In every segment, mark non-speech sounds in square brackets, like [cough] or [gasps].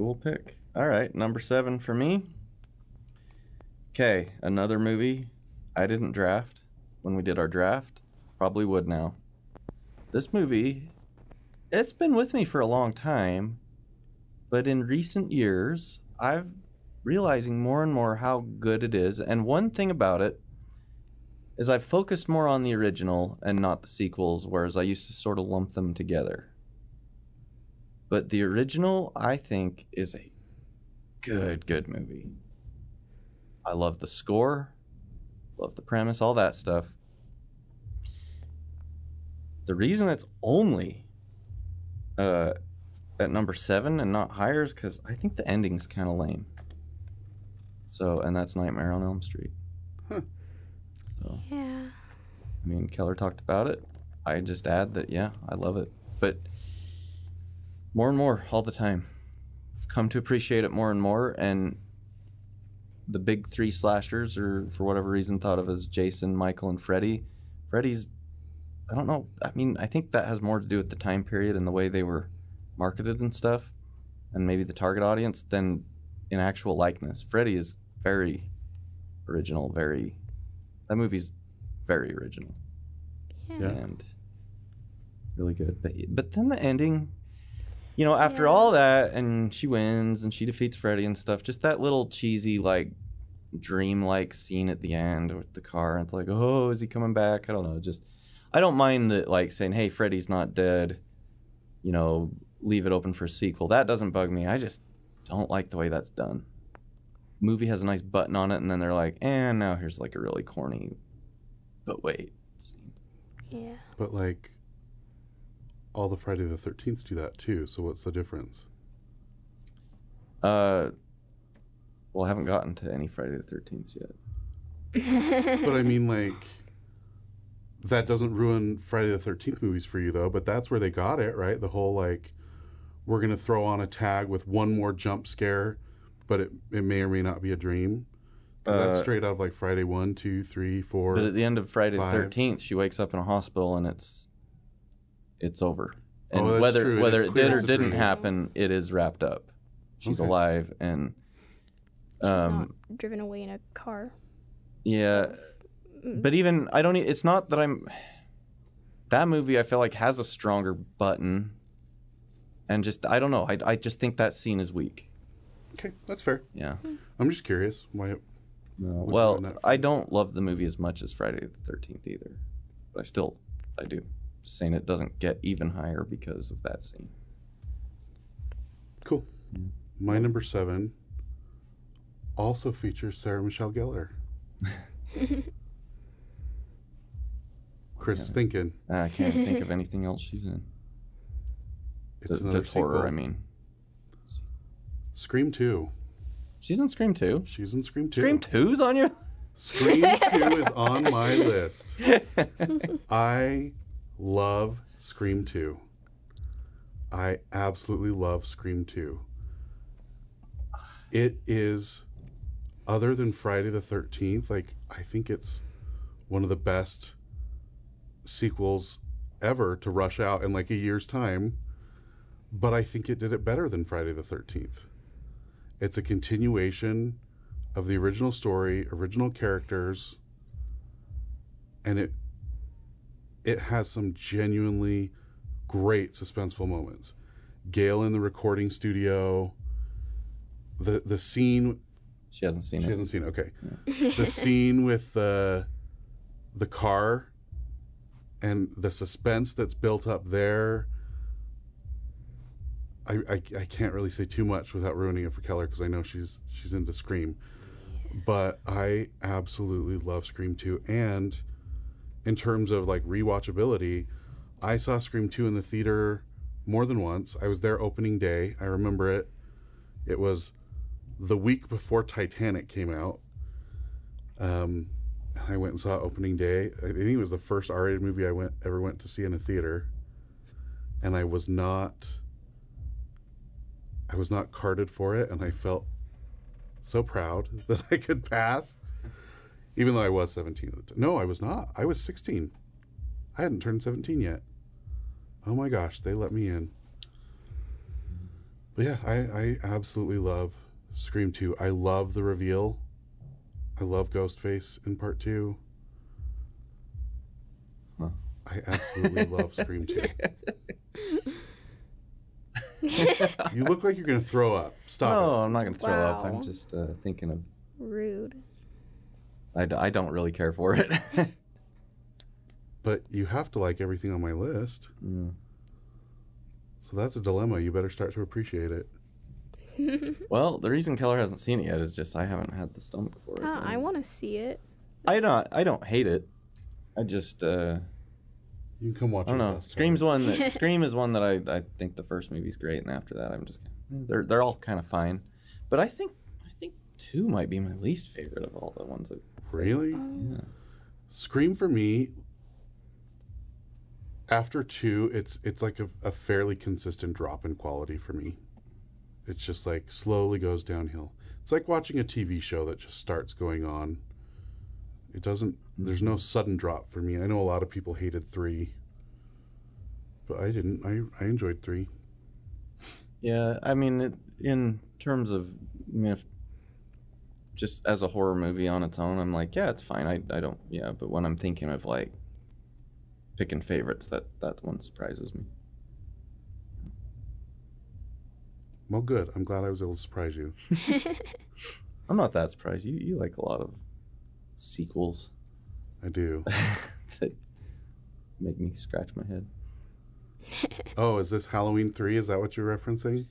Cool pick. All right, number seven for me. Okay, another movie I didn't draft when we did our draft. Probably would now. This movie, it's been with me for a long time, but in recent years, I've realizing more and more how good it is. And one thing about it is I've focused more on the original and not the sequels, whereas I used to sort of lump them together. But the original, I think, is a good, good movie. I love the score, love the premise, all that stuff. The reason it's only uh, at number seven and not higher is because I think the ending's kind of lame. So, and that's Nightmare on Elm Street. Huh. So, Yeah. I mean, Keller talked about it. I just add that, yeah, I love it. But more and more all the time. I've come to appreciate it more and more. And the big three slashers, or for whatever reason, thought of as Jason, Michael, and Freddy. Freddy's, I don't know. I mean, I think that has more to do with the time period and the way they were marketed and stuff, and maybe the target audience than in actual likeness. Freddy is very original, very. That movie's very original Yeah. and really good. But but then the ending, you know, after Yeah. all that, and she wins and she defeats Freddy and stuff. Just that little cheesy like dream-like scene at the end with the car. And it's like, oh, is he coming back? I don't know. Just I don't mind that like saying, hey, Freddy's not dead. You know, leave it open for a sequel. That doesn't bug me. I just don't like the way that's done. Movie has a nice button on it, and then they're like, and now here's like a really corny, but wait. scene. Yeah. But like, all the Friday the Thirteenth do that too. So what's the difference? Uh, well, I haven't gotten to any Friday the Thirteenth yet. [laughs] but I mean, like, that doesn't ruin Friday the Thirteenth movies for you, though. But that's where they got it, right? The whole like, we're gonna throw on a tag with one more jump scare, but it it may or may not be a dream. 'Cause that's Uh, straight out of like Friday one, two, three, four. But at the end of Friday five. the Thirteenth, she wakes up in a hospital and it's it's over. And Oh, whether true. It whether is it did or didn't dream. happen, it is wrapped up. She's Okay. alive, and She's um, not driven away in a car. yeah. But even I don't. e- It's not that I'm. That movie I feel like has a stronger button, and just I don't know. I I just think that scene is weak. okay, that's fair. Yeah. I'm just curious why. It, No. Well, ruin that for I don't love the movie as much as Friday the Thirteenth either, but I still I do. Just saying it doesn't get even higher because of that scene. cool. My number seven also features Sarah Michelle Gellar. [laughs] Chris is thinking I can't think of anything else she's in. it's Th- another That's horror. sequel. I mean, Scream Two. she's in Scream Two. She's in Scream Two. Scream Two's on your. Scream 2 [laughs] is on my list. [laughs] I love Scream 2. I absolutely love Scream 2. It is, other than Friday the 13th, like, I think it's one of the best sequels ever to rush out in like a year's time. But I think it did it better than Friday the 13th. It's a continuation of the original story, original characters, and it it has some genuinely great suspenseful moments. Gail in the recording studio, the the scene She hasn't seen she it. hasn't seen it. Okay. the [laughs] scene with the the car and the suspense that's built up there. I, I, I can't really say too much without ruining it for Keller because I know she's she's into Scream. But I absolutely love Scream 2 and in terms of like rewatchability, I saw Scream 2 in the theater more than once. I was there opening day. I remember it. It was the week before Titanic came out. Um, I went and saw opening day. I think it was the first R-rated movie I went ever went to see in a theater, and I was not. I was not carded for it, and I felt so proud [laughs] that I could pass, even though I was seventeen. At the time. No, I was not. I was sixteen. I hadn't turned seventeen yet. Oh my gosh, they let me in. But yeah, I, I absolutely love Scream 2. I love the reveal. I love Ghostface in part 2. Huh. I absolutely love Scream 2. [laughs] You look like you're going to throw up. Stop no, it. I'm not gonna throw up. I'm just uh, thinking of. Rude. I, d- I don't really care for it. [laughs] But you have to like everything on my list. Mm. So that's a dilemma. You better start to appreciate it. [laughs] Well, the reason Keller hasn't seen it yet is just I haven't had the stomach for it. Ah, I want to see it. I don't. I don't hate it. I just. Uh, You can come watch I don't it know. Scream's Tyler. one that [laughs] Scream is one that I, I think the first movie's great, and after that I'm just they're they're all kind of fine, but I think I think two might be my least favorite of all the ones that. Really? Yeah. Scream for me. After two, it's it's like a, a fairly consistent drop in quality for me. It's just like slowly goes downhill. It's like watching a TV show that just starts going on. It doesn't. There's no sudden drop for me. I know a lot of people hated three, but I didn't. I I enjoyed three. Yeah, I mean, it, in terms of I mean, if just as a horror movie on its own, I'm like, yeah, it's fine. I I don't yeah, but when I'm thinking of like picking favorites, that that one surprises me. Well, good. I'm glad I was able to surprise you. [laughs] I'm not that surprised. You you like a lot of sequels I do. [laughs] that make me scratch my head. [laughs] Oh, is this Halloween three? Is that what you're referencing?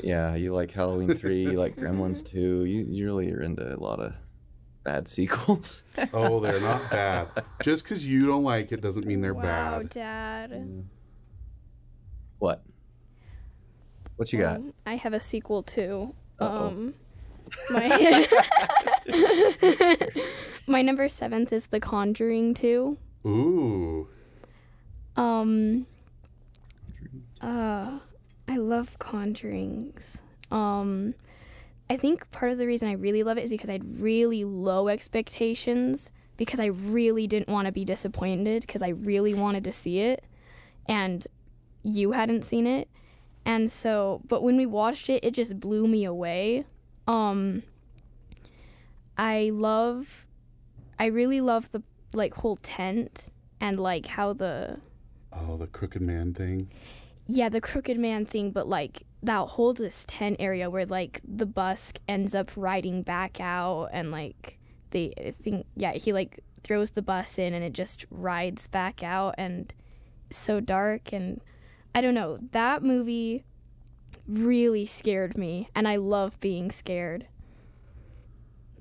Yeah, you like Halloween [laughs] three, you like Gremlins two. You you really are into a lot of bad sequels. [laughs] Oh, they're not bad. Just because you don't like it doesn't mean they're wow, bad. Dad. What? What you got? Um, I have a sequel too. Uh-oh. Um, [laughs] my my number seventh is The Conjuring two. Ooh. Um, uh, I love Conjurings. Um, I think part of the reason I really love it is because I had really low expectations because I really didn't want to be disappointed because I really wanted to see it, and you hadn't seen it, and so but when we watched it, it just blew me away. Um, I love, I really love the like whole tent and like how the Oh, the crooked man thing. Yeah, the crooked man thing, but like that whole just tent area where like the bus ends up riding back out and like they I think yeah, he like throws the bus in and it just rides back out and so dark and I don't know, that movie really scared me and I love being scared.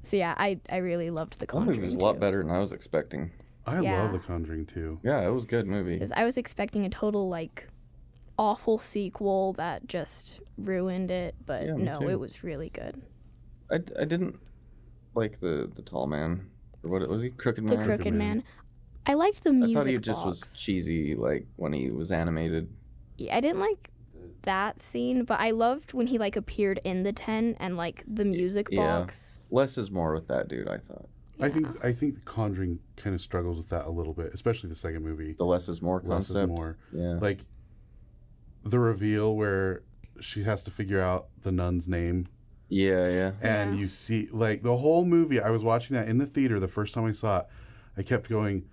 So yeah, I I really loved the Conjuring. That Conjuring. movie was a lot too. better than I was expecting. I Yeah. love The Conjuring too. Yeah, it was a good movie. I was expecting a total like awful sequel that just ruined it, but Yeah, no, too. it was really good. I, I didn't like the the tall man or what was he crooked man. The man. Crooked Man. Man. I liked the music. I thought he just was cheesy, like when he was animated. Yeah, I didn't like that scene, but I loved when he like appeared in the tent and like the music Yeah. box. Less is more with that dude. I thought I think I think The Conjuring kind of struggles with that a little bit, especially the second movie. the less is more concept. Less is more. Yeah, Like the reveal where she has to figure out the nun's name. Yeah, yeah. and Yeah. you see like the whole movie i was watching that in the theater the first time i saw it. I kept going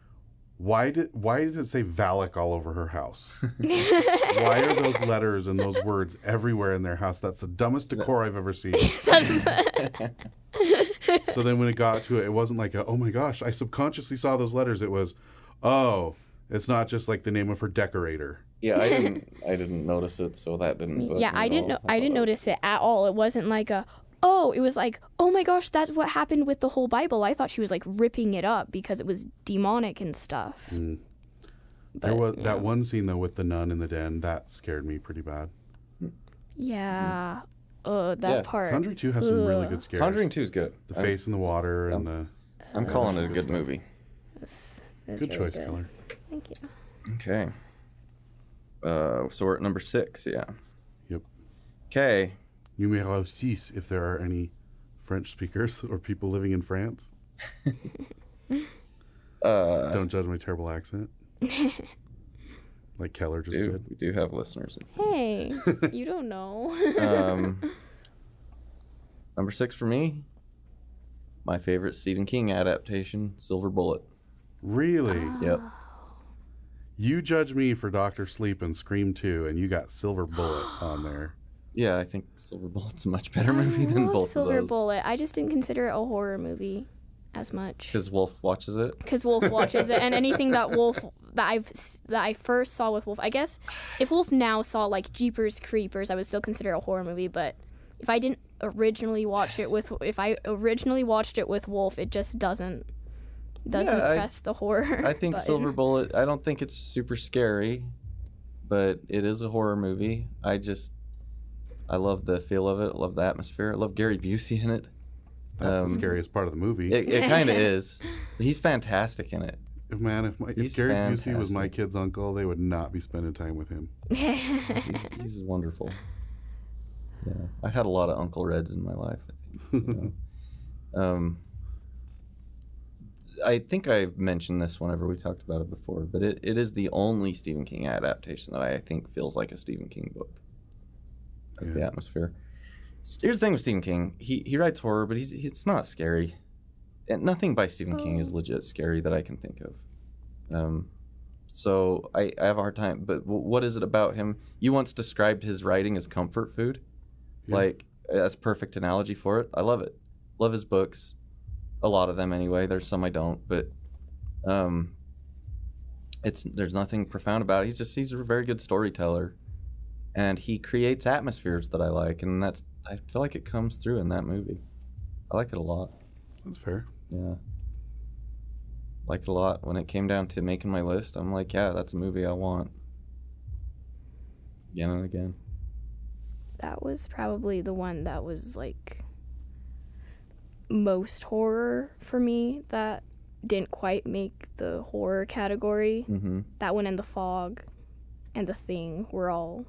why did why does it say Valak all over her house? [laughs] Why are those letters and those words everywhere in their house? That's the dumbest decor i've ever seen. [laughs] [laughs] So then when it got to it it wasn't like a, oh my gosh i subconsciously saw those letters. It was oh it's not just like the name of her decorator Yeah, I didn't. [laughs] I didn't notice it, so that didn't. yeah, I didn't know I didn't notice it at all. It wasn't like a oh, it was like, oh my gosh, that's what happened with the whole Bible. I thought she was like ripping it up because it was demonic and stuff. Mm. But, there was yeah. that one scene though with the nun in the den that scared me pretty bad Yeah. Uh, that Yeah, part. conjuring 2 has some really good scares Conjuring Two is good. the I'm- face in the water and the I'm calling it a good movie. That's- that's good really choice Keller. Thank you. Okay. Uh, so we're at number six. Yeah. Yep. Okay. You may Numero six, if there are any French speakers or people living in France. [laughs] Uh, Don't judge my terrible accent. [laughs] like Keller just do did. we do have listeners? Hey, [laughs] you don't know. Um, number six for me, my favorite Stephen King adaptation, Silver Bullet. Really? Yep. You judge me for Doctor Sleep and Scream 2, and you got Silver Bullet on [gasps] there. Yeah, I think Silver Bullet's a much better movie I than love both Silver of those. Bullet. I just didn't consider it a horror movie as much Because Wolf watches it. because Wolf watches it, and anything that [laughs] Wolf that I've s- that I first saw with Wolf. I guess if Wolf now saw like Jeepers Creepers, I would still consider it a horror movie. But if I didn't originally watch it with, if I originally watched it with Wolf, it just doesn't doesn't Yeah, I- press the horror. [laughs] I think button. Silver [laughs] Bullet. I don't think it's super scary, but it is a horror movie. I just, I love the feel of it. I love the atmosphere. I love Gary Busey in it. That's Um, the scariest part of the movie. It, it kind of [laughs] is. He's fantastic in it. if man, if, my, if He's Gary Busey was my kid's uncle, they would not be spending time with him. He's, he's wonderful. Yeah, I had a lot of Uncle Reds in my life. I think. you know. um, I think I mentioned this whenever we talked about it before, but it, it is the only Stephen King adaptation that I think feels like a Stephen King book. As the atmosphere. Here's the thing with Stephen King: he he writes horror, but he's it's not scary. And nothing by Stephen King is legit scary that I can think of. Um, so I, I have a hard time. But what is it about him? You once described his writing as comfort food. Yeah. Like that's perfect analogy for it. I love it. Love his books. A lot of them anyway. There's some I don't, but um, it's there's nothing profound about it. He's just he's a very good storyteller, and he creates atmospheres that I like, and that's I feel like it comes through in that movie. I like it a lot. That's fair. Yeah. Like it a lot. When it came down to making my list, I'm like, yeah, that's a movie I want. Again and again. that was probably the one that was like most horror for me that didn't quite make the horror category. Mm-hmm. That one and The Fog and The Thing were all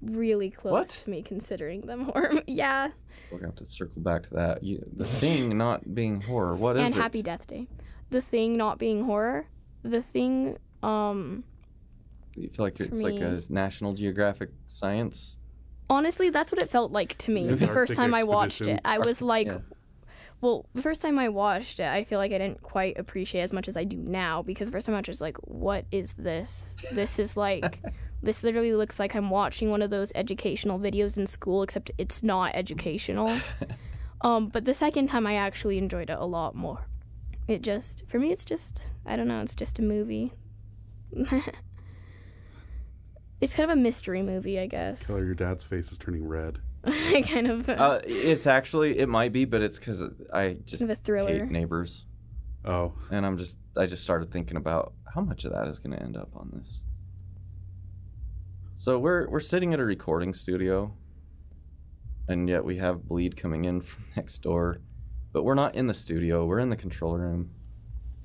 really close What? to me considering them [laughs] horror. yeah, We're gonna have to circle back to that. You, the thing not being horror. What is and it? Happy Death Day. The Thing not being horror. The Thing um You feel like For it's like a National Geographic science. honestly that's what it felt like to me the first time I watched it. I was [laughs] like Yeah. Well, the first time I watched it, I feel like I didn't quite appreciate as much as I do now because the first time I watched it, was like, what is this? This is like, [laughs] this literally looks like I'm watching one of those educational videos in school, except it's not educational. [laughs] um, but the second time, I actually enjoyed it a lot more. It just, for me, it's just, I don't know, it's just a movie. [laughs] it's kind of a mystery movie, I guess. Keller, your dad's face is turning red. [laughs] kind of, Uh, it's actually it might be, but it's because I just kind of a thriller. hate neighbors, Oh, and I'm just I just started thinking about how much of that is going to end up on this. So we're we're sitting at a recording studio, and yet we have bleed coming in [laughs] from next door, but we're not in the studio. We're in the control room,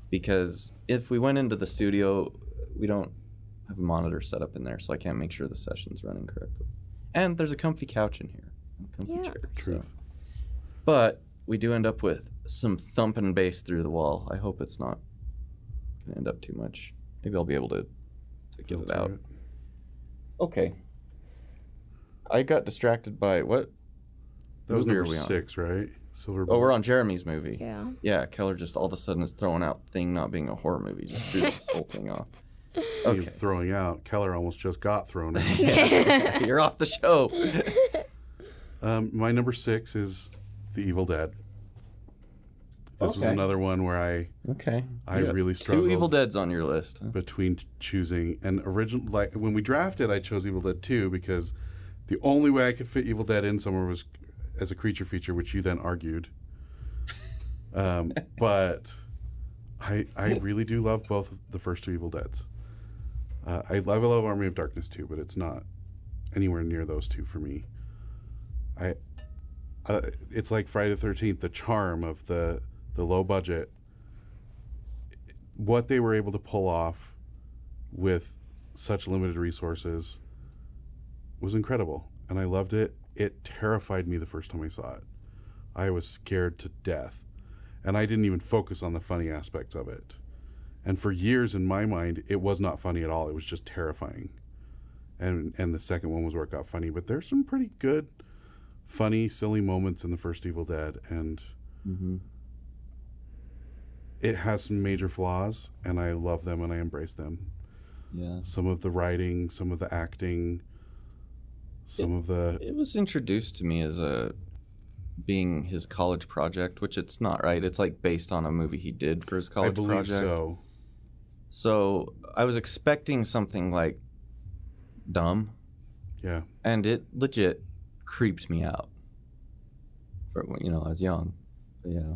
because if we went into the studio, we don't have a monitor set up in there, so I can't make sure the session's running correctly. And there's a comfy couch in here, a comfy Yeah. chair. Truth. So. But we do end up with some thumping bass through the wall. I hope it's not gonna end up too much. Maybe I'll be able to to get it filter out. Okay. I got distracted by what? That was movie are number we on? six, right? Silver. Oh, we're on Jeremy's movie. yeah. Yeah, Keller just all of a sudden is throwing out thing not being a horror movie. Just threw this whole thing [laughs] off. Being Okay. Throwing out. Keller almost just got thrown [laughs] out. [laughs] You're off the show. Um, my number six is The Evil Dead. This was Okay. another one where I Okay. I You got really Two. Evil Deads on your list. between choosing and original like when we drafted I chose Evil Dead 2 because the only way I could fit Evil Dead in somewhere was as a creature feature which you then argued [laughs] um, but I I really do love both of the first two Evil Deads uh, I love I love Army of Darkness too but it's not anywhere near those two for me I uh, it's like Friday the 13th the charm of the the low budget what they were able to pull off with such limited resources was incredible and I loved it. It terrified me the first time I saw it. I was scared to death. And I didn't even focus on the funny aspects of it. And for years in my mind, it was not funny at all. It was just terrifying. And and the second one was where it got funny. But there's some pretty good, funny, silly moments in the first Evil Dead, and Mm-hmm. it has some major flaws, and I love them and I embrace them. Yeah. Some of the writing, some of the acting, some of the It was introduced to me as a being his college project, which it's not, right? It's like based on a movie he did for his I college believe project. so. So I was expecting something like dumb, Yeah. and it legit creeped me out. For when, you know, I was young. But yeah,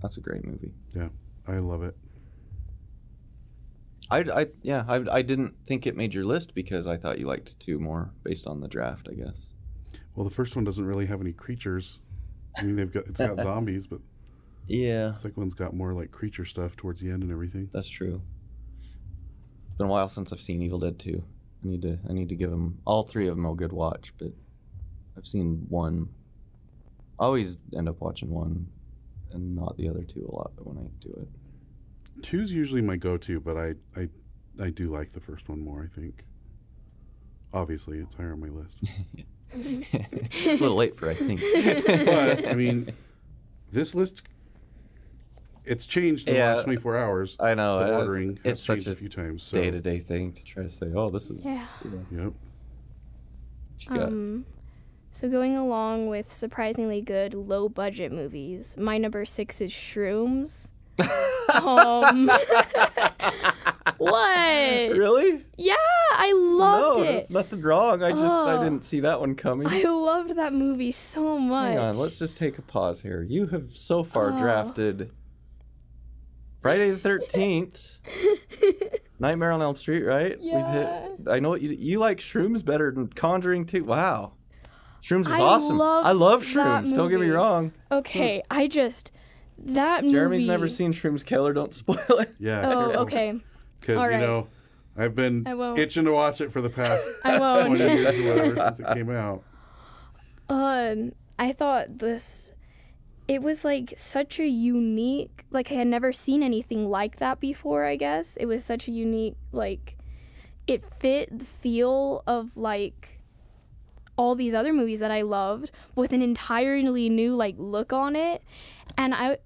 that's a great movie. Yeah, I love it. I, I yeah, I, I didn't think it made your list because I thought you liked two more based on the draft, I guess. Well, the first one doesn't really have any creatures. I mean, they've got it's got [laughs] zombies, but Yeah, the second one's got more like creature stuff towards the end and everything. that's true. It's been a while since I've seen Evil Dead 2. I need to I need to give them all three of them a good watch, but I've seen one. I always end up watching one and not the other two a lot when I do it. Two's usually my go-to, but I I I do like the first one more. I think. Obviously, it's higher on my list. [laughs] [laughs] It's a little late for I think. but I mean, [laughs] this list it's changed in Yeah. the last 24 hours. I know The ordering has it's such changed a a few times. So, day to day thing to try to say, oh, this is Yeah. Yep. what you got. Um, so going along with surprisingly good low budget movies, my number six is Shrooms. [laughs] um, [laughs] what? really? Yeah, I loved no, it. there's nothing wrong. I just I Oh. didn't see that one coming. I loved that movie so much. Hang on, let's just take a pause here. You have so far Oh. drafted Friday the Thirteenth, [laughs] Nightmare on Elm Street, right? We've Yeah. hit. I know you you like Shrooms better than Conjuring too. Wow, Shrooms is I awesome. loved I love that Shrooms. Don't get me wrong. Okay, I just that movie. Jeremy's never seen Shrooms. Keller, don't spoil it. Yeah. Oh, okay. Because All you right. know, I've been I won't. itching to watch it for the past [laughs] I won't. 20 years or [laughs] whatever since it came out. Um, I thought this. It was like such a unique. Like I had never seen anything like that before. I guess it was such a unique. Like, it fit the feel of like all these other movies that I loved with an entirely new like look on it, and I,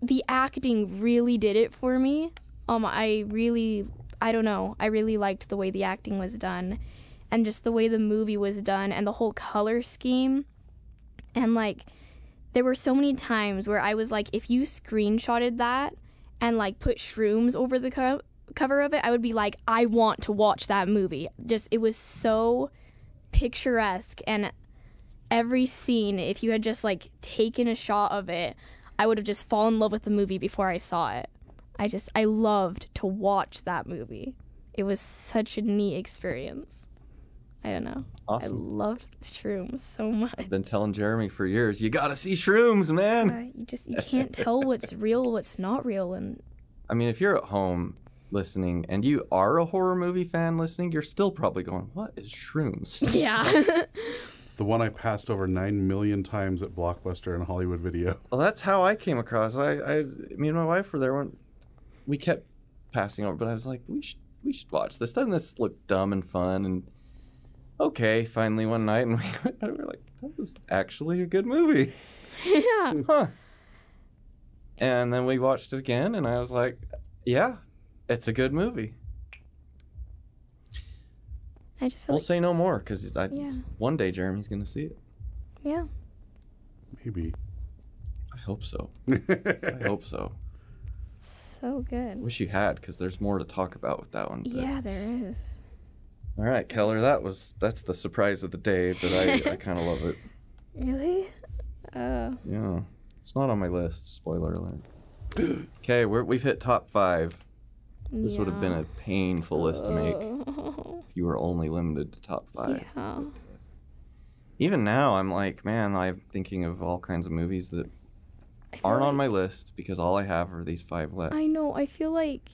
the acting really did it for me. Um, I really, I don't know, I really liked the way the acting was done, and just the way the movie was done, and the whole color scheme, and like, there were so many times where I was like, if you screenshotted that and like put shrooms over the co- cover of it, I would be like, I want to watch that movie. Just it was so picturesque and every scene if you had just like taken a shot of it i would have just fallen in love with the movie before i saw it. I just i loved to watch that movie. It was such a neat experience. I don't know. I Awesome. loved shrooms so much. I've been telling Jeremy for years, you gotta see Shrooms, man. Uh, you just you can't tell what's real what's not real and [laughs] I mean, if you're at home listening and you are a horror movie fan listening, you're still probably going, "What is Shrooms?" [laughs] yeah It's the [laughs] one I passed over 9 million times at Blockbuster and Hollywood Video. Well, that's how I came across. I, I, me and my wife were there when we kept passing over, but I was like, we should, we should watch this. Doesn't this look dumb and fun? And okay, finally one night, [laughs] and we, we were like, that was actually a good movie, yeah huh? And then we watched it again, and I was like, yeah, it's a good movie. i just feel We'll like say no more because Yeah. one day Jeremy's gonna see it. yeah Maybe. I hope so. [laughs] I hope so. so good Wish you had because there's more to talk about with that one. but- yeah there is All right, Keller, that was that's the surprise of the day, but I, I [laughs] kind of love it. really uh Yeah, it's not on my list. Spoiler alert. [gasps] Okay, we've hit top five. This would have been a painful list to make if you were only limited to top five. yeah. Even now, I'm like, man, I'm thinking of all kinds of movies that aren't on my list because all I have are these five left. I know. I feel like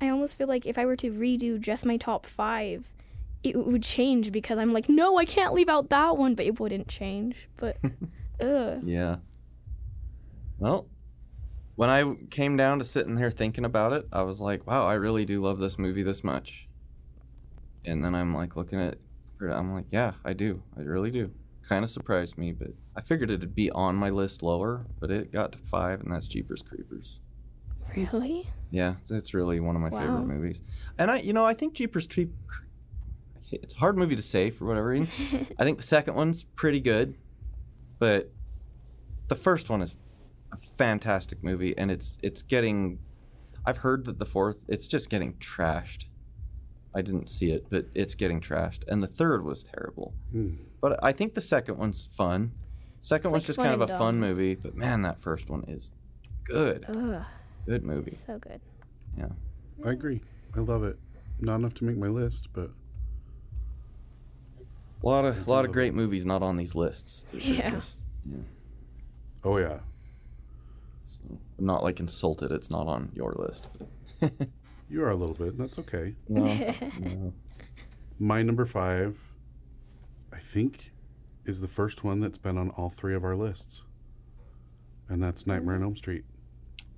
I almost feel like if I were to redo just my top five, it would change because I'm like, no, I can't leave out that one, but it wouldn't change. But, [laughs] ugh. Yeah. Well, when I came down to sitting here thinking about it, I was like, wow, I really do love this movie this much. And then I'm like looking at I'm like, yeah, I do. I really do. Kind of surprised me, but I figured it'd be on my list lower, but it got to five, and that's Jeepers Creepers. Really? Yeah, it's really one of my Wow. favorite movies. And I, you know, I think Jeepers Creepers. It's a hard movie to say for whatever reason. [laughs] I think the second one's pretty good, but the first one is fantastic movie, and it's it's getting. I've heard that the fourth, it's just getting trashed. I didn't see it, but it's getting trashed, and the third was terrible. Hmm. But I think the second one's fun. Second It's one's like just kind of and a fun movie, but man, that first one is good. Ugh, Good movie. so good. Yeah. I agree. I love it. Not enough to make my list, but A lot of a lot of great movies not on these lists. Yeah. just- yeah. oh yeah. So, I'm not like insulted. It's not on your list. [laughs] You are a little bit. That's okay. no, no. [laughs] My number five, I think, is the first one that's been on all three of our lists, and that's mm. Nightmare on Elm Street.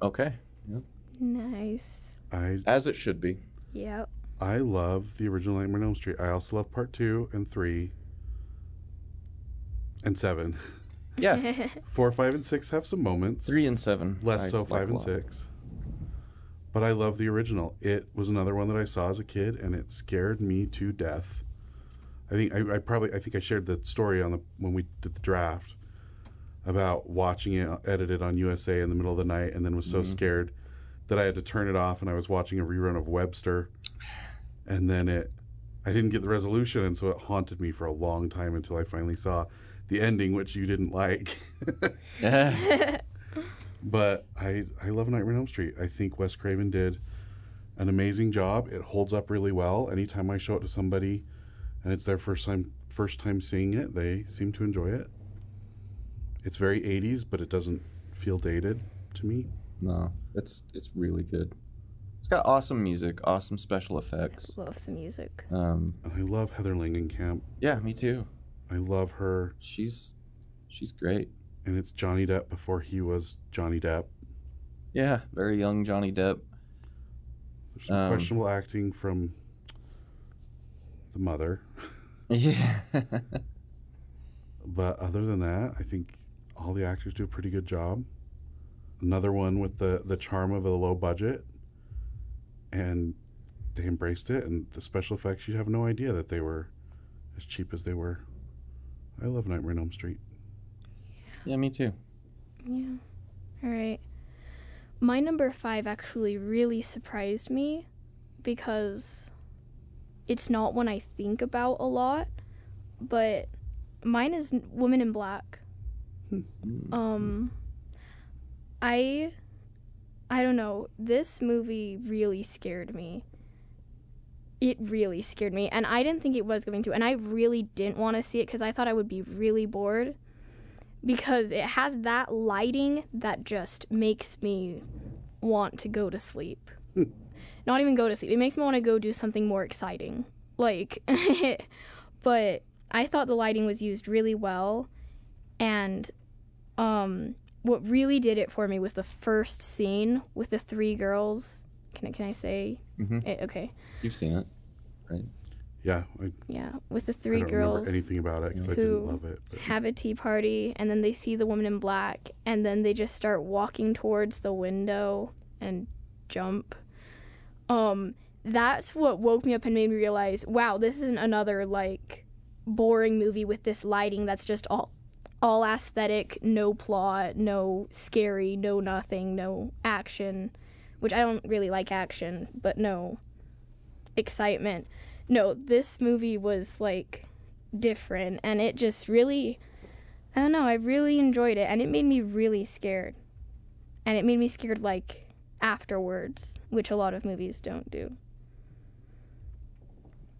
Okay. Yep. Nice. I As it should be. Yep. I love the original Nightmare on Elm Street. I also love part two and three and seven. [laughs] Yeah. [laughs] Four, five, and six have some moments. Three and seven. less I so like five a and lot. six. But I love the original. It was another one that I saw as a kid, and it scared me to death. I think I, I probably I think I shared the story on the when we did the draft about watching it edited on USA in the middle of the night, and then was so Mm-hmm. scared that I had to turn it off, and I was watching a rerun of Webster, and then it I didn't get the resolution, and so it haunted me for a long time until I finally saw the ending, which you didn't like. [laughs] [laughs] But I I love Nightmare on Elm Street. I think Wes Craven did an amazing job. It holds up really well. Anytime I show it to somebody and it's their first time first time seeing it, they seem to enjoy it. It's very 80s, but it doesn't feel dated to me. no, it's it's really good. It's got awesome music, awesome special effects. Love the music. Um, I love Heather Langenkamp. yeah, me too. I love her, She's she's great. and it's Johnny Depp before he was Johnny Depp. Yeah, very young Johnny Depp. There's some Um, questionable acting from the mother. [laughs] Yeah. [laughs] But other than that, I think all the actors do a pretty good job. Another one with the the charm of a low budget, and they embraced it. And the special effects, you'd have no idea that they were as cheap as they were. I love Nightmare on Elm Street. yeah, me too. Yeah. All right. My number five actually really surprised me because it's not one I think about a lot, but mine is N- Woman in Black. Um, I, I don't know. This movie really scared me. It really scared me, and I didn't think it was going to. And I really didn't want to see it because I thought I would be really bored because it has that lighting that just makes me want to go to sleep. Not even go to sleep. It makes me want to go do something more exciting. Like, [laughs] but I thought the lighting was used really well, and um, what really did it for me was the first scene with the three girls. Can I, can I say? hmm it? okay, You've seen it, right? Yeah, I, yeah, with the I three don't girls. remember anything about it because I who didn't love it. But have a tea party and then they see the woman in black and then they just start walking towards the window and jump um that's what woke me up and made me realize wow this isn't another like boring movie with this lighting that's just all all aesthetic no plot no scary no nothing no action which i don't really like action but no excitement no this movie was like different and it just really I don't know, I really enjoyed it and it made me really scared. And it made me scared like afterwards, which a lot of movies don't do.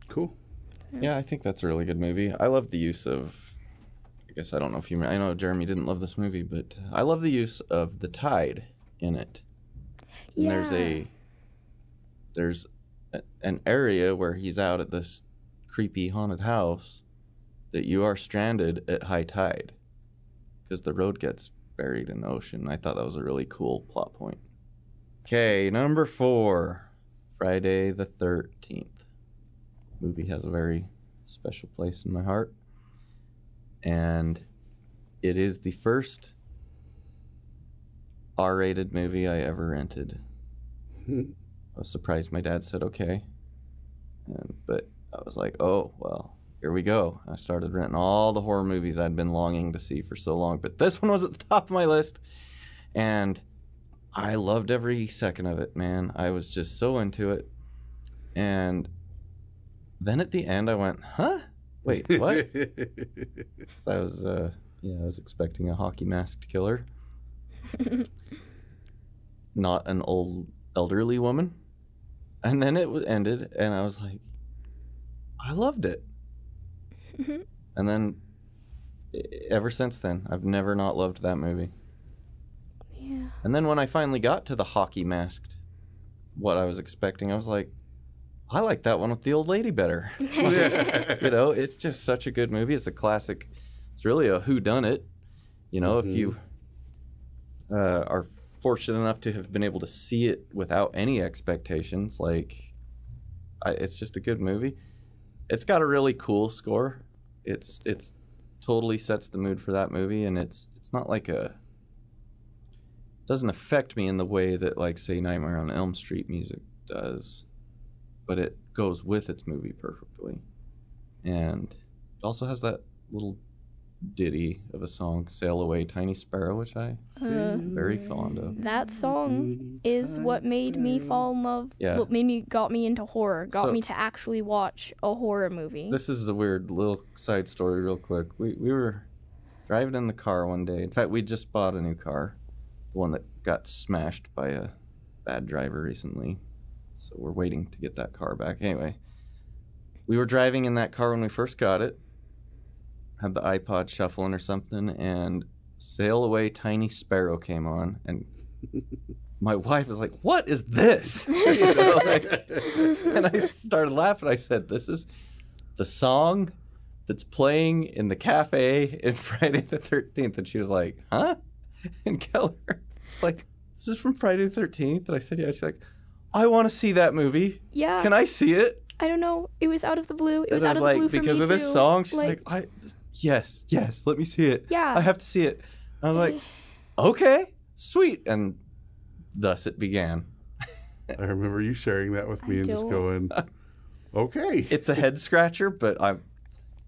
cool. Yeah, I think that's a really good movie. I love the use of. I guess I don't know if you. I know Jeremy didn't love this movie, but I love the use of the tide in it. And there's a. There's a, an area where he's out at this creepy haunted house that you are stranded at high tide because the road gets buried in the ocean. I thought that was a really cool plot point. Okay, number four, Friday the Thirteenth. Movie has a very special place in my heart, and it is the first R-rated movie I ever rented. [laughs] I was surprised my dad said okay, and but I was like, oh well, here we go. I started renting all the horror movies I'd been longing to see for so long, but this [laughs] one was at the top of my list, and I loved every second of it. Man, I was just so into it, and then at the end, I went, huh? Wait, [laughs] what? 'Cause I was, uh, yeah, I was expecting a hockey masked killer, [laughs] not an old elderly woman. And then it ended, and I was like, I loved it. Mhm. And then, ever since then, I've never not loved that movie. Yeah. And then when I finally got to the hockey masked, what I was expecting, I was like, I like that one with the old lady better. [laughs] [laughs] you know, it's just such a good movie. It's a classic. It's really a who done it. You know, if you uh, are fortunate enough to have been able to see it without any expectations, like I, it's just a good movie. It's got a really cool score. It's it's totally sets the mood for that movie, and it's it's not like a doesn't affect me in the way that like say Nightmare on Elm Street music does, but it goes with its movie perfectly, and it also has that little ditty of a song "Sail Away, Tiny Sparrow," which I Uh, very fond of. that song is what made me fall in love. Yeah. What made me got me into horror. Got So- me to actually watch a horror movie. This is a weird little side story, real quick. We we were driving in the car one day. In fact, we just bought a new car, the one that got smashed by a bad driver recently. So we're waiting to get that car back. Anyway, we were driving in that car when we first got it. Had the iPod shuffling or something, and "Sail Away, Tiny Sparrow" came on, and [laughs] my wife was like, "What is this?" [laughs] You know, like- and I started laughing. I said, "This is the song that's playing in the cafe in [laughs] Friday the Thirteenth." And she was like, "Huh?" And Keller was like, "This is from Friday the Thirteenth." And I said, "Yeah." She's like, "I want to see that movie. yeah. Can I see it?" I don't know. It was out of the blue. It was and I out was of like, the blue for "Because of this too. song." She's like, "I, yes, yes, let me see it. Yeah. I have to see it." I was like, [sighs] "Okay, sweet," and thus it began. I remember you sharing that with me I and just don't- going, [laughs] okay. It's a head scratcher, but I'm.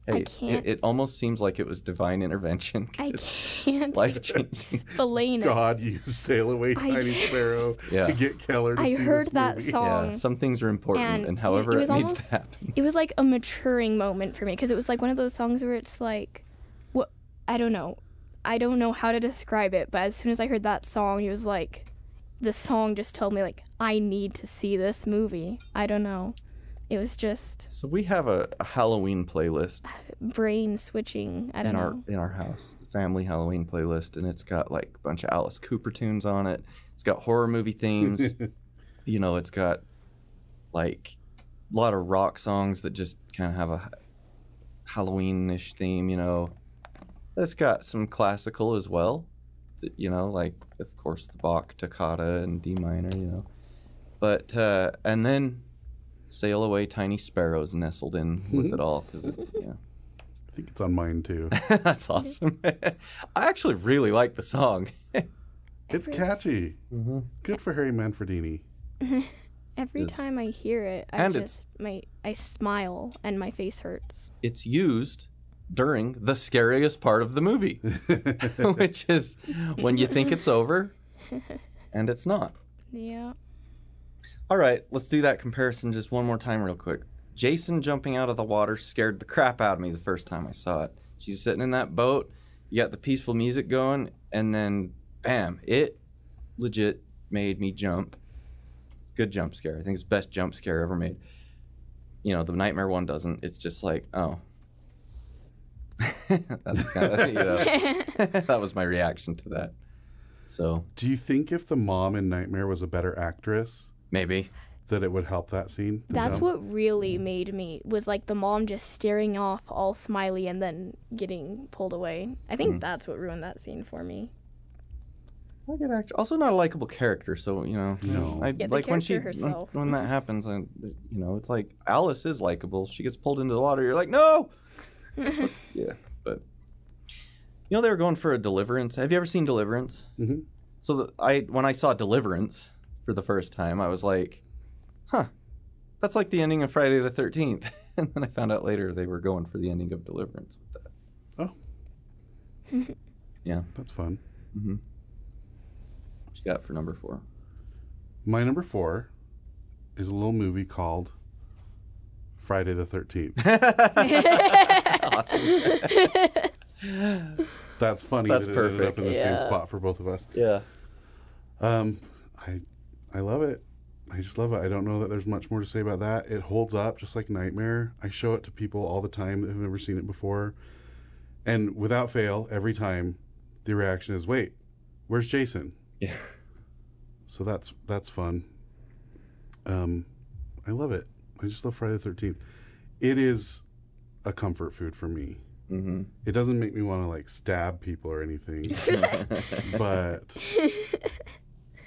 Hey, can't- It, it almost seems like it was divine intervention. [laughs] I 'cause can't [laughs] Life changing. explain it. God used Sail Away Tiny just- Sparrow Yeah. to get Keller to I see heard this that movie. song. Yeah, some things are important, and, and however it it, was needs almost- to happen. It was like a maturing moment for me because it was like one of those songs where it's like, what I don't know, I don't know how to describe it, but as soon as I heard that song, it was like, the song just told me like I need to see this movie. I don't know. It was just So we have a, a Halloween playlist [sighs] brain switching. I don't in know. our in our house, the family Halloween playlist, and it's got like a bunch of Alice Cooper tunes on it. It's got horror movie themes. [laughs] you know, it's got like a lot of rock songs that just kind of have a Halloween-ish theme. You know, it's got some classical as well. th- You know, like of course the Bach toccata and D minor. You know, but uh, and then "Sail Away, Tiny Sparrows" nestled in with it all because yeah. I think it's on mine too. [laughs] That's awesome. [laughs] I actually really like the song. [laughs] It's catchy. mm-hmm. Good for Harry Manfredini. Every is- time I hear it, I And it's- just my I smile and my face hurts. It's used during the scariest part of the movie, which is when you think it's over and it's not. Yeah. All right, let's do that comparison just one more time, real quick. Jason jumping out of the water scared the crap out of me the first time I saw it. She's sitting in that boat, you got the peaceful music going, and then bam, it legit made me jump. Good jump scare. I think it's the best jump scare ever made. You know, the Nightmare one doesn't. It's just like, oh. [laughs] That's kind of, [laughs] you know, [laughs] that was my reaction to that. So Do you think if the mom in Nightmare was a better actress, maybe. that it would help that scene? That's jump? what really made me was like the mom just staring off all smiley and then getting pulled away. I think Mm. that's what ruined that scene for me. I get act- also not a likable character, so you know. No. I, Yeah, the like when she character when, herself. when that [laughs] happens, and you know, it's like Alice is likable. She gets pulled into the water. You're like, no. Let's- [laughs] yeah, but you know they were going for a Deliverance. Have you ever seen Deliverance? hmm So the, I when I saw Deliverance for the first time, I was like, huh, that's like the ending of Friday the Thirteenth. [laughs] and then I found out later they were going for the ending of Deliverance with that. Oh, [laughs] Yeah. that's fun. Mm-hmm. What you got for number four? My number four is a little movie called Friday the 13th. awesome. [laughs] That's funny That's that it ended up in the Yeah. same spot for both of us. Yeah. Um, I I love it. I just love it. I don't know that there's much more to say about that. It holds up just like Nightmare. I show it to people all the time that have never seen it before. And without fail, every time the reaction is, "Wait, where's Jason?" Yeah. So that's that's fun. Um, I love it. I just love Friday the Thirteenth. It is a comfort food for me. Mm-hmm. It doesn't make me want to like stab people or anything, [laughs] but [laughs]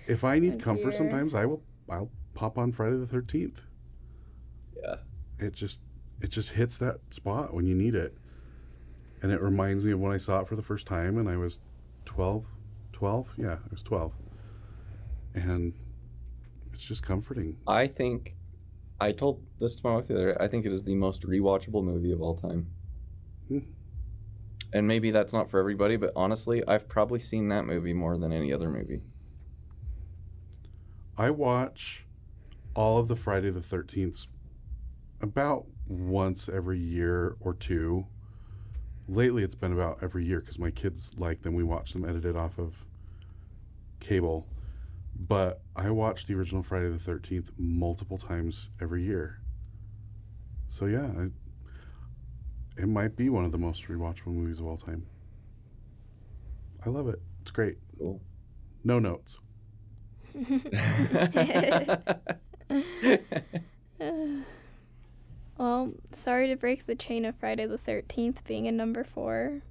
if I need comfort dear. sometimes, I will. I'll pop on Friday the Thirteenth. yeah. It just it just hits that spot when you need it, and it reminds me of when I saw it for the first time, and I was 12, 12? Yeah, I was twelve, and it's just comforting. I think I told this to my wife the other day. I think it is the most rewatchable movie of all time. Hmm. And maybe that's not for everybody, but honestly, I've probably seen that movie more than any other movie. I watch all of the Friday the 13th about once every year or two. Lately, it's been about every year because my kids like them. We watch them edited off of cable. But I watch the original Friday the 13th multiple times every year. So, yeah, I, it might be one of the most rewatchable movies of all time. I love it. It's great. Cool. No notes. [laughs] well, sorry to break the chain of Friday the 13th being a number four,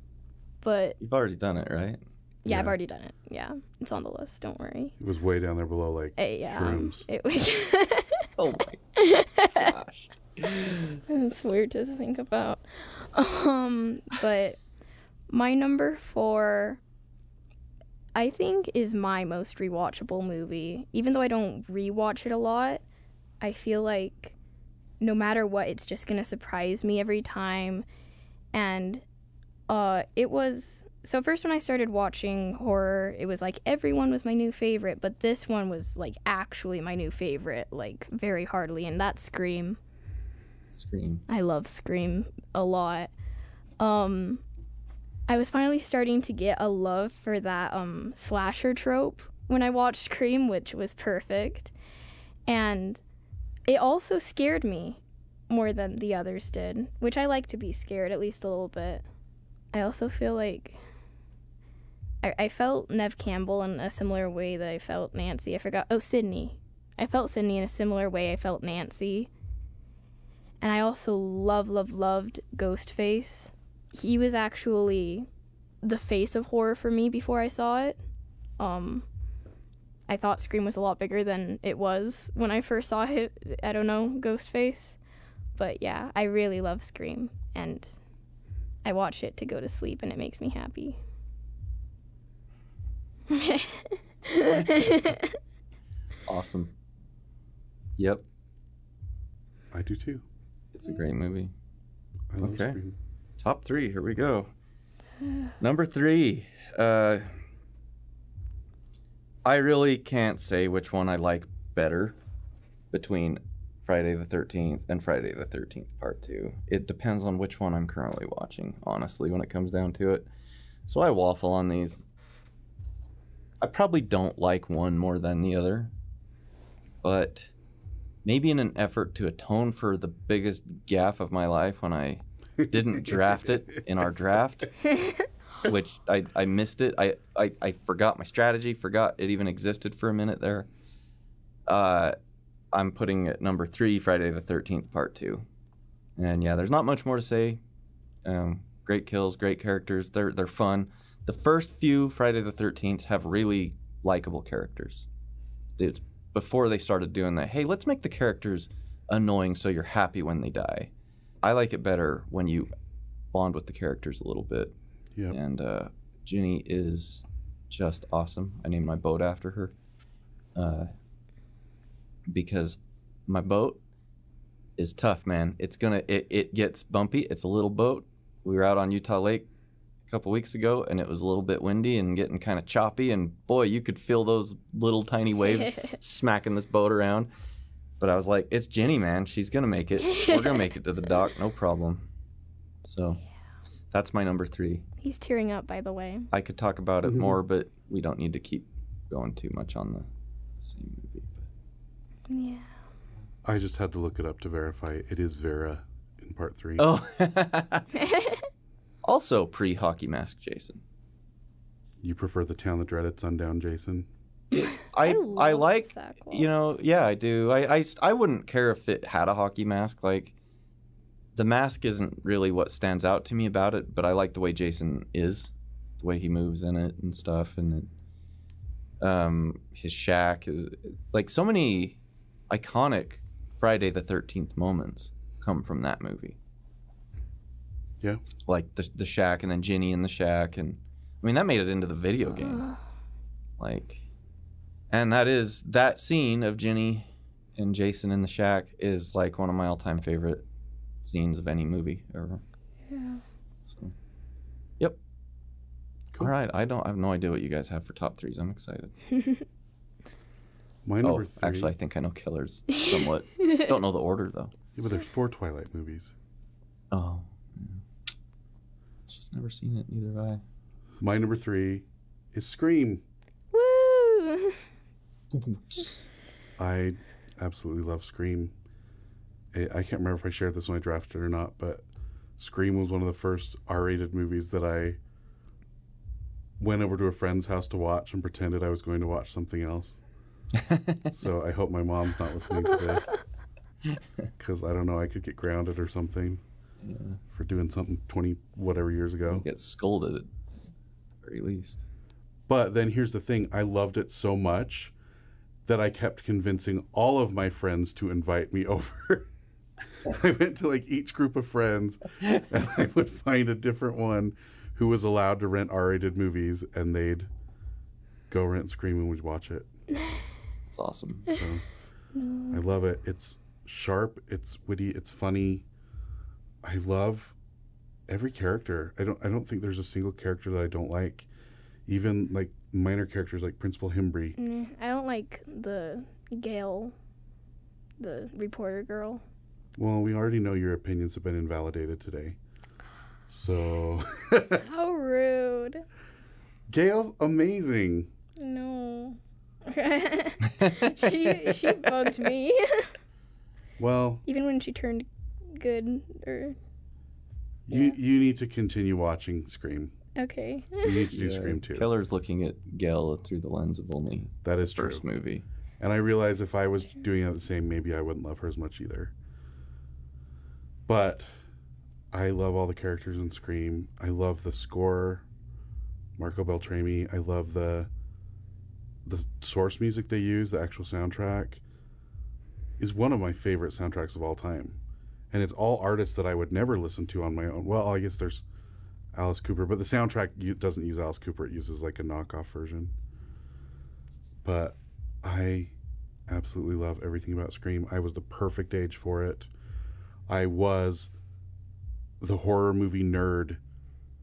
but You've already done it, right? yeah, I've already done it. Yeah, it's on the list. Don't worry. It was way down there below, like Uh, yeah, shrooms. it was. [laughs] Oh my gosh. [laughs] it's weird to think about. Um, but my number four, I think, is my most rewatchable movie. Even though I don't rewatch it a lot, I feel like no matter what, it's just gonna surprise me every time. And uh, it was so first when I started watching horror, it was like everyone was my new favorite, but this one was like actually my new favorite, like very heartily, and that's Scream. Scream. I love Scream a lot. Um I was finally starting to get a love for that um slasher trope when I watched Scream, which was perfect. And it also scared me more than the others did, which I like to be scared at least a little bit. I also feel like I, I felt Nev Campbell in a similar way that I felt Nancy. I forgot. Oh, Sydney. I felt Sydney in a similar way I felt Nancy. And I also love, love, loved Ghostface. He was actually the face of horror for me before I saw it. Um, I thought Scream was a lot bigger than it was when I first saw it. I don't know, Ghostface. But yeah, I really love Scream. And I watch it to go to sleep, and it makes me happy. [laughs] Awesome. Yep. I do too. It's a great movie. I love Okay. Scream. Top three. Here we go. [sighs] Number three. Uh, I really can't say which one I like better between Friday the 13th and Friday the 13th Part 2. It depends on which one I'm currently watching, honestly, when it comes down to it. So I waffle on these. I probably don't like one more than the other, but maybe in an effort to atone for the biggest gaff of my life when I didn't draft it in our draft, [laughs] which I, I missed it. I, I, I forgot my strategy, forgot it even existed for a minute there. Uh, I'm putting it number three, Friday the 13th, part two. And yeah, there's not much more to say. Um, great kills, great characters. They're, they're fun. The first few Friday the 13th have really likable characters. It's before they started doing that. Hey, let's make the characters annoying so you're happy when they die. I like it better when you bond with the characters a little bit. Yep. And uh, Ginny is just awesome. I named my boat after her uh, because my boat is tough, man. It's gonna it, it gets bumpy. It's a little boat. We were out on Utah Lake a couple weeks ago, and it was a little bit windy and getting kind of choppy. And boy, you could feel those little tiny waves [laughs] smacking this boat around. But I was like, it's Jenny, man. She's gonna make it. We're gonna make it to the [laughs] dock, no problem. So that's my number three. He's tearing up, by the way. I could talk about it Mhm. more, but we don't need to keep going too much on the same movie. But. Yeah. I just had to look it up to verify it is Vera in part three. Oh, [laughs] also pre hockey mask, Jason. You prefer the town that dreaded sundown, Jason? I I, love like Sackle. you know yeah I do I, I I wouldn't care if it had a hockey mask like the mask isn't really what stands out to me about it but I like the way Jason is the way he moves in it and stuff and it, um his shack is like so many iconic Friday the 13th moments come from that movie Yeah. like the the shack and then Ginny in the shack and I mean that made it into the video game like and that is that scene of Ginny and Jason in the shack is like one of my all-time favorite scenes of any movie ever. Yeah. So, yep. Cool. All right, I don't I have no idea what you guys have for top 3s. I'm excited. [laughs] My Oh, number three. actually I think I know killers somewhat. [laughs] don't know the order though. yeah, but there's four Twilight movies. Oh. yeah. Just never seen it neither have I. My number three is Scream. Woo! [laughs] I absolutely love Scream. I can't remember if I shared this when I drafted or not, but Scream was one of the first R-rated movies that I went over to a friend's house to watch and pretended I was going to watch something else. [laughs] so I hope my mom's not listening to this [laughs] because I don't know I could get grounded or something Yeah. for doing something twenty whatever years ago. Get scolded at the very least. But then here's the thing I loved it so much that I kept convincing all of my friends to invite me [laughs] over. [laughs] I went to like each group of friends and I would find a different one who was allowed to rent R rated movies and they'd go rent Scream and we'd watch it. It's awesome. So I love it. It's sharp, it's witty, it's funny. I love every character. I don't I don't think there's a single character that I don't like. Even like minor characters like Principal Himbry. Mm, I don't like the Gale, the reporter girl. Well, we already know your opinions have been invalidated today. So [laughs] How rude. Gale's amazing. No. [laughs] she she bugged me. [laughs] Well, Even when she turned good or you you need to continue watching Scream. Okay. You need to do Yeah, Scream too. Killer's looking at Gale through the lens of only That is true. first movie. And I realize if I was doing it the same, maybe I wouldn't love her as much either. But I love all the characters in Scream. I love the score, Marco Beltrami. I love the the source music they use. The actual soundtrack is one of my favorite soundtracks of all time, and it's all artists that I would never listen to on my own. Well, I guess there's Alice Cooper, but the soundtrack doesn't use Alice Cooper. It uses like a knockoff version. But I absolutely love everything about Scream. I was the perfect age for it. I was the horror movie nerd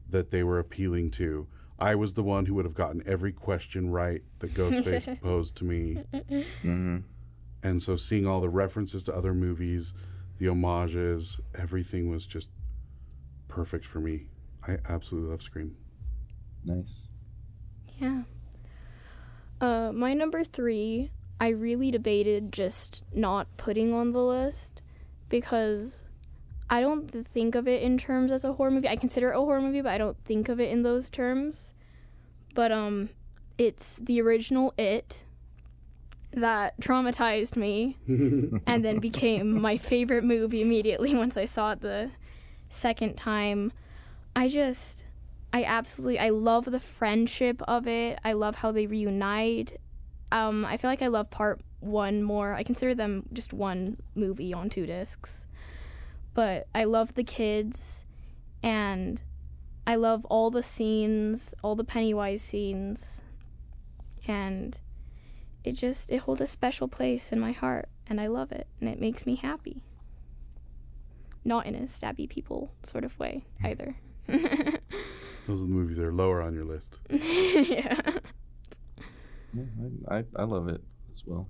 that they were appealing to. I was the one who would have gotten every question right that Ghostface [laughs] posed to me. hmm And so seeing all the references to other movies, the homages, everything was just perfect for me. I absolutely love Scream. Nice. Yeah. Uh, my number three, I really debated just not putting on the list because I don't think of it in terms as a horror movie. I consider it a horror movie, but I don't think of it in those terms. But um, it's the original It that traumatized me [laughs] and then became my favorite movie immediately [laughs] once I saw it the second time. I just I absolutely I love the friendship of it. I love how they reunite. Um, I feel like I love part one more. I consider them just one movie on two discs. But I love the kids and I love all the scenes, all the Pennywise scenes. And it just it holds a special place in my heart and I love it and it makes me happy. Not in a stabby people sort of way either. [laughs] Those are the movies that are lower on your list. yeah. [laughs] Yeah, I, I, I love it as well.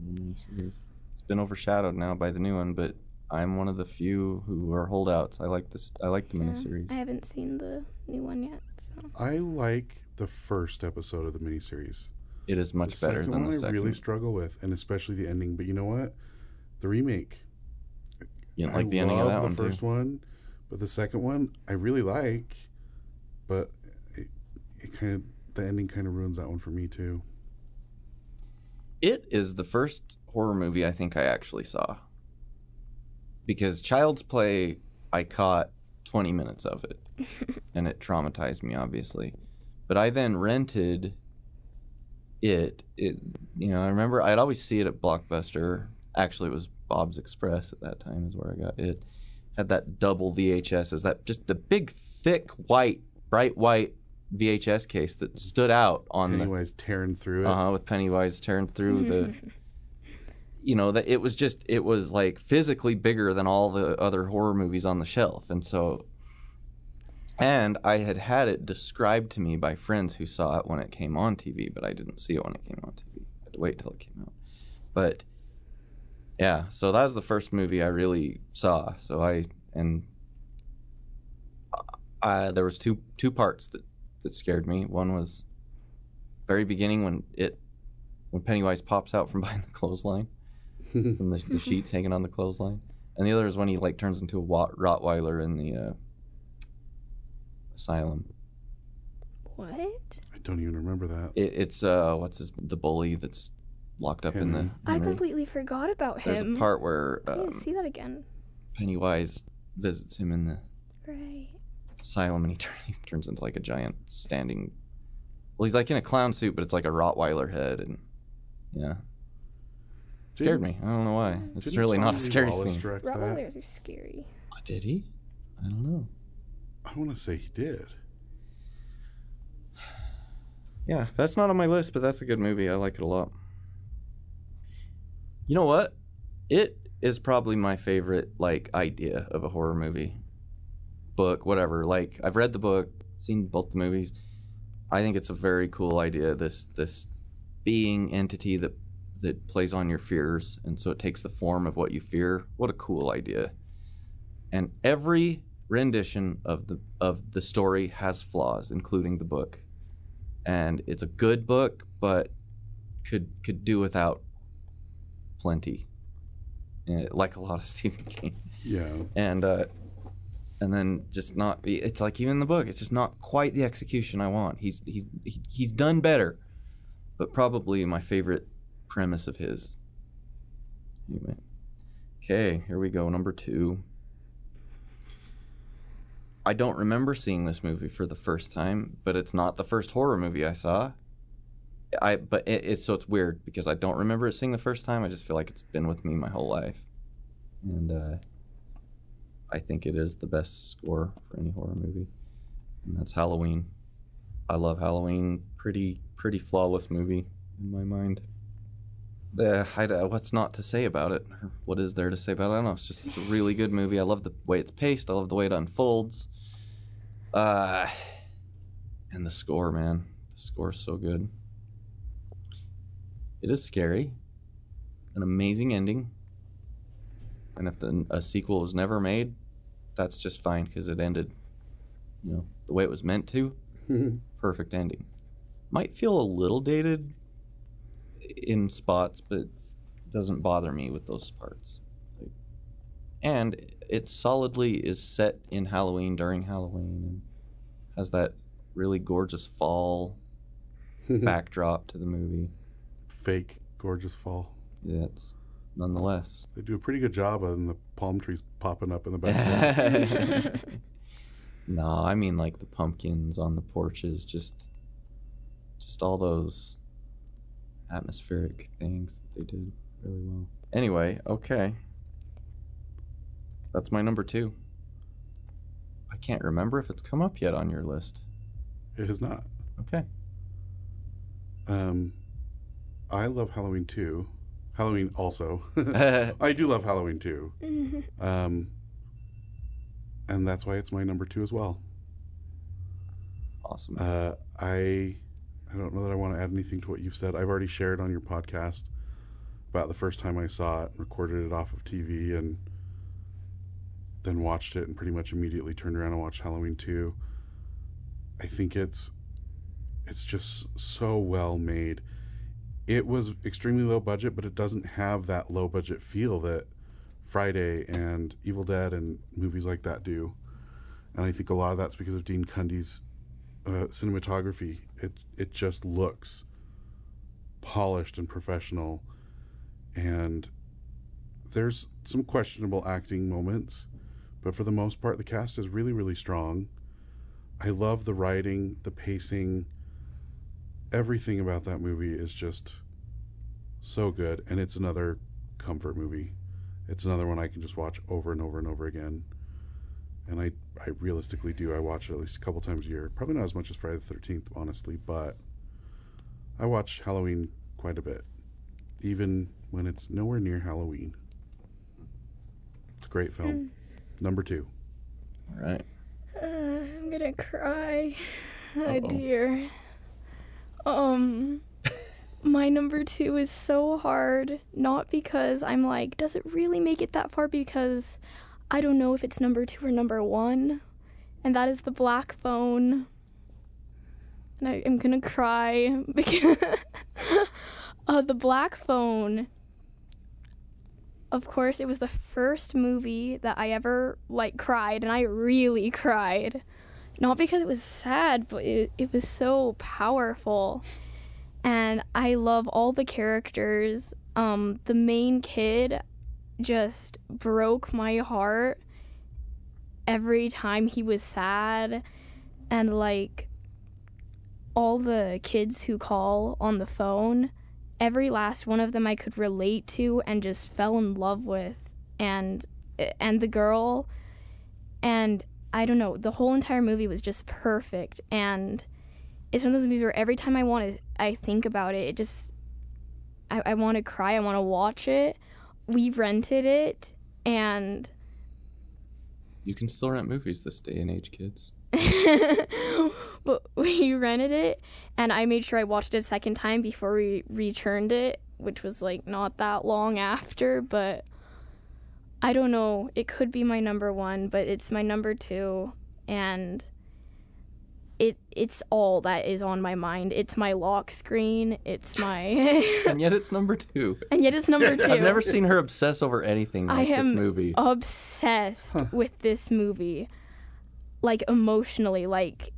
The miniseries. It's been overshadowed now by the new one, but I'm one of the few who are holdouts. I like this. I like the Yeah, miniseries. I haven't seen the new one yet, so I like the first episode of the miniseries. It is much the better than one the I second. really struggle with, and especially the ending. But you know what? The remake. you didn't like I the ending of love that the one first too. one, but the second one I really like. But it, it kind of the ending kind of ruins that one for me too. It is the first horror movie I think I actually saw. Because Child's Play, I caught 20 minutes of it, [laughs] and it traumatized me, obviously. But I then rented it. It, you know, I remember I'd always see it at Blockbuster. Actually, it was Bob's Express at that time is where I got it. Had that double VHS. Is that just the big, thick, white, bright white VHS case that stood out on the Anyways, tearing through it. uh-huh with pennywise tearing through the [laughs] you know that it was just it was like physically bigger than all the other horror movies on the shelf and so and i had had it described to me by friends who saw it when it came on tv but i didn't see it when it came on tv i had to wait till it came out but yeah so that was the first movie i really saw so i and uh, there was two two parts that that scared me one was very beginning when it when Pennywise pops out from [laughs] behind the clothesline [laughs] from the, the sheets hanging on the clothesline, and the other is when he like turns into a Wat- Rottweiler in the uh, asylum. what? I don't even remember that. It, it's uh what's his the bully that's locked up in the. Henry. I completely forgot about him. There's him. a part where I need um, to see that again. Pennywise visits him in the Right. asylum, and he, [laughs] turn, he turns into like a giant standing. Well, he's like in a clown suit, but it's like a Rottweiler head, and yeah, scared me. I don't know why. It's didn't really not a scary Wallace scene. direct that? Rottweilers are scary. Oh, did he? I don't know. I want to say he did. [sighs] Yeah, that's not on my list, but that's a good movie. I like it a lot. You know what? It is probably my favorite like idea of a horror movie. Book, whatever. Like I've read the book, seen both the movies. I think it's a very cool idea this this being entity that that plays on your fears and so it takes the form of what you fear. What a cool idea. And every rendition of the of the story has flaws, including the book and it's a good book, but could could do without plenty, Eh, like a lot of [laughs] Stephen King, Yeah. and uh, and then just not. It's like even in the book, it's just not quite the execution I want. He's he's he's done better, but probably my favorite premise of his. Anyway, okay, here we go. Number two. I don't remember seeing this movie for the first time, but it's not the first horror movie I saw. I but it, it's so it's weird because I don't remember it seeing the first time. I just feel like it's been with me my whole life, and uh, I think it is the best score for any horror movie, and that's Halloween. I love Halloween. Pretty pretty flawless movie in my mind. Uh, I, what's not to say about it? What is there to say about it? I don't know. It's just it's a really good movie. I love the way it's paced. I love the way it unfolds. Uh, and the score, man. The score's so good. It is scary. An amazing ending. And if the, a sequel is never made, that's just fine because it ended, you know, the way it was meant to. Mm-hmm. Perfect ending. Might feel a little dated in spots, but doesn't bother me with those parts. And it solidly is set in Halloween during Halloween and has that really gorgeous fall [laughs] backdrop to the movie. Fake gorgeous fall. That's nonetheless. They do a pretty good job of the palm trees popping up in the background. [laughs] No, I mean like the pumpkins on the porches, just just all those atmospheric things that they did really well. Anyway, okay. That's my number 2. I can't remember if it's come up yet on your list. It has not. Okay. Um, I love Halloween too. Halloween also. [laughs] [laughs] I do love Halloween too. Um, and that's why it's my number two as well. Awesome. Uh, I I don't know that I want to add anything to what you've said. I've already shared on your podcast about the first time I saw it, recorded it off of TV, and then watched it, and pretty much immediately turned around and watched Halloween two. I think it's it's just so well made. It was extremely low budget, but it doesn't have that low budget feel that Friday and Evil Dead and movies like that do. And I think a lot of that's because of Dean Cundey's uh, cinematography. It it just looks polished and professional, and there's some questionable acting moments, but for the most part, the cast is really really strong. I love the writing, the pacing. Everything about that movie is just so good, and it's another comfort movie. It's another one I can just watch over and over and over again. And I, I realistically do. I watch it at least a couple times a year. Probably not as much as Friday the 13th, honestly, but I watch Halloween quite a bit, even when it's nowhere near Halloween. It's a great film. Number two. All right. Uh, I'm gonna cry. [laughs] Oh Uh-oh. dear. Um, my number two is so hard. Not because I'm like, does it really make it that far? Because I don't know if it's number two or number one, and that is the black phone. And I am gonna cry [laughs] because uh, the black phone. Of course, it was the first movie that I ever like cried, and I really cried. Not because it was sad, but it, it was so powerful. And I love all the characters. Um, the main kid just broke my heart every time he was sad. And like all the kids who call on the phone, every last one of them I could relate to and just fell in love with. And and the girl and I don't know, the whole entire movie was just perfect and it's one of those movies where every time I want to I think about it, it just I, I want to cry, I want to watch it. We rented it and You can still rent movies this day and age, kids. [laughs] but we rented it and I made sure I watched it a second time before we returned it, which was like not that long after, but I don't know. It could be my number 1, but it's my number 2 and it it's all that is on my mind. It's my lock screen. It's my [laughs] And yet it's number two. and yet it's number 2. [laughs] I've never seen her obsess over anything I like this movie. obsessed with this movie like emotionally like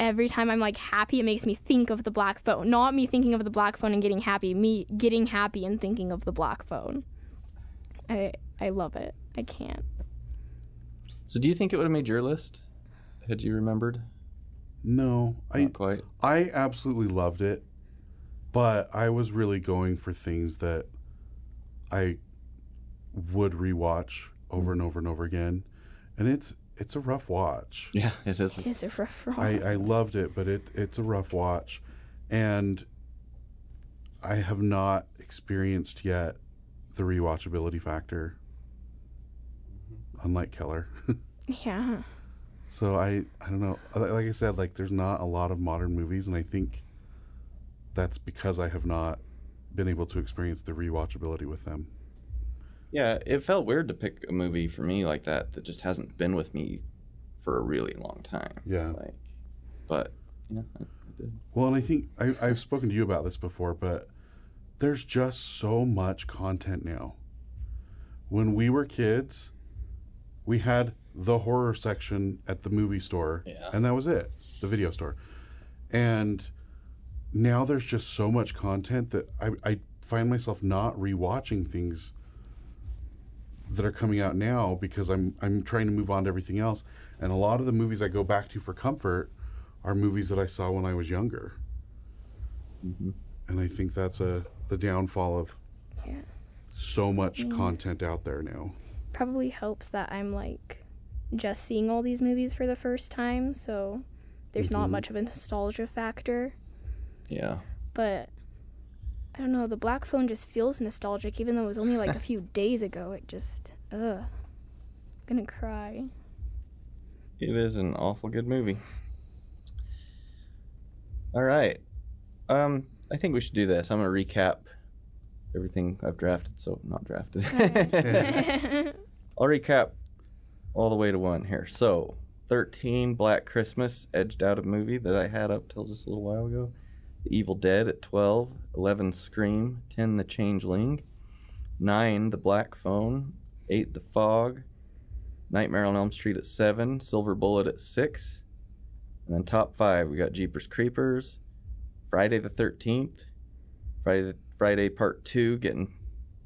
every time i'm like happy it makes me think of the black phone not me thinking of the black phone and getting happy me getting happy and thinking of the black phone i i love it i can't So do you think it would have made your list? Had you remembered? No, I Not quite. I absolutely loved it, but I was really going for things that I would rewatch over and over and over again, and it's it's a rough watch. [laughs] Yeah, it is. it is a rough [laughs] I, I loved it, but it it's a rough watch, and I have not experienced yet the rewatchability factor, unlike Keller. [laughs] yeah So I I don't know. Like I said, like there's not a lot of modern movies, and I think that's because I have not been able to experience the rewatchability with them. Yeah, it felt weird to pick a movie for me like that that just hasn't been with me for a really long time. Yeah. Like, but yeah, I, I did. Well, and I think I, I've spoken to you about this before, but there's just so much content now. When we were kids, we had the horror section at the movie store, Yeah. and that was it, the video store. And now there's just so much content that I, I find myself not rewatching things that are coming out now because I'm I'm trying to move on to everything else. And a lot of the movies I go back to for comfort are movies that I saw when I was younger. Mm-hmm. And I think that's a the downfall of Yeah. so much mm. content out there now. Probably helps that I'm like just seeing all these movies for the first time, so there's not much of a nostalgia factor. Yeah. But I don't know, the Black Phone just feels nostalgic, even though it was only like a [laughs] few days ago. It just, ugh. gonna cry. It is an awful good movie. All right. Um, I think we should do this. I'm gonna recap everything I've drafted. So not drafted. [laughs] [laughs] I'll recap all the way to one here. So, 13 Black Christmas edged out a movie that I had up till just a little while ago. The Evil Dead at 12, 11 Scream, 10 The Changeling, 9 The Black Phone, 8 The Fog, Nightmare on Elm Street at 7, Silver Bullet at 6. And then top 5, we got Jeepers Creepers, Friday the 13th, Friday Friday Part 2 getting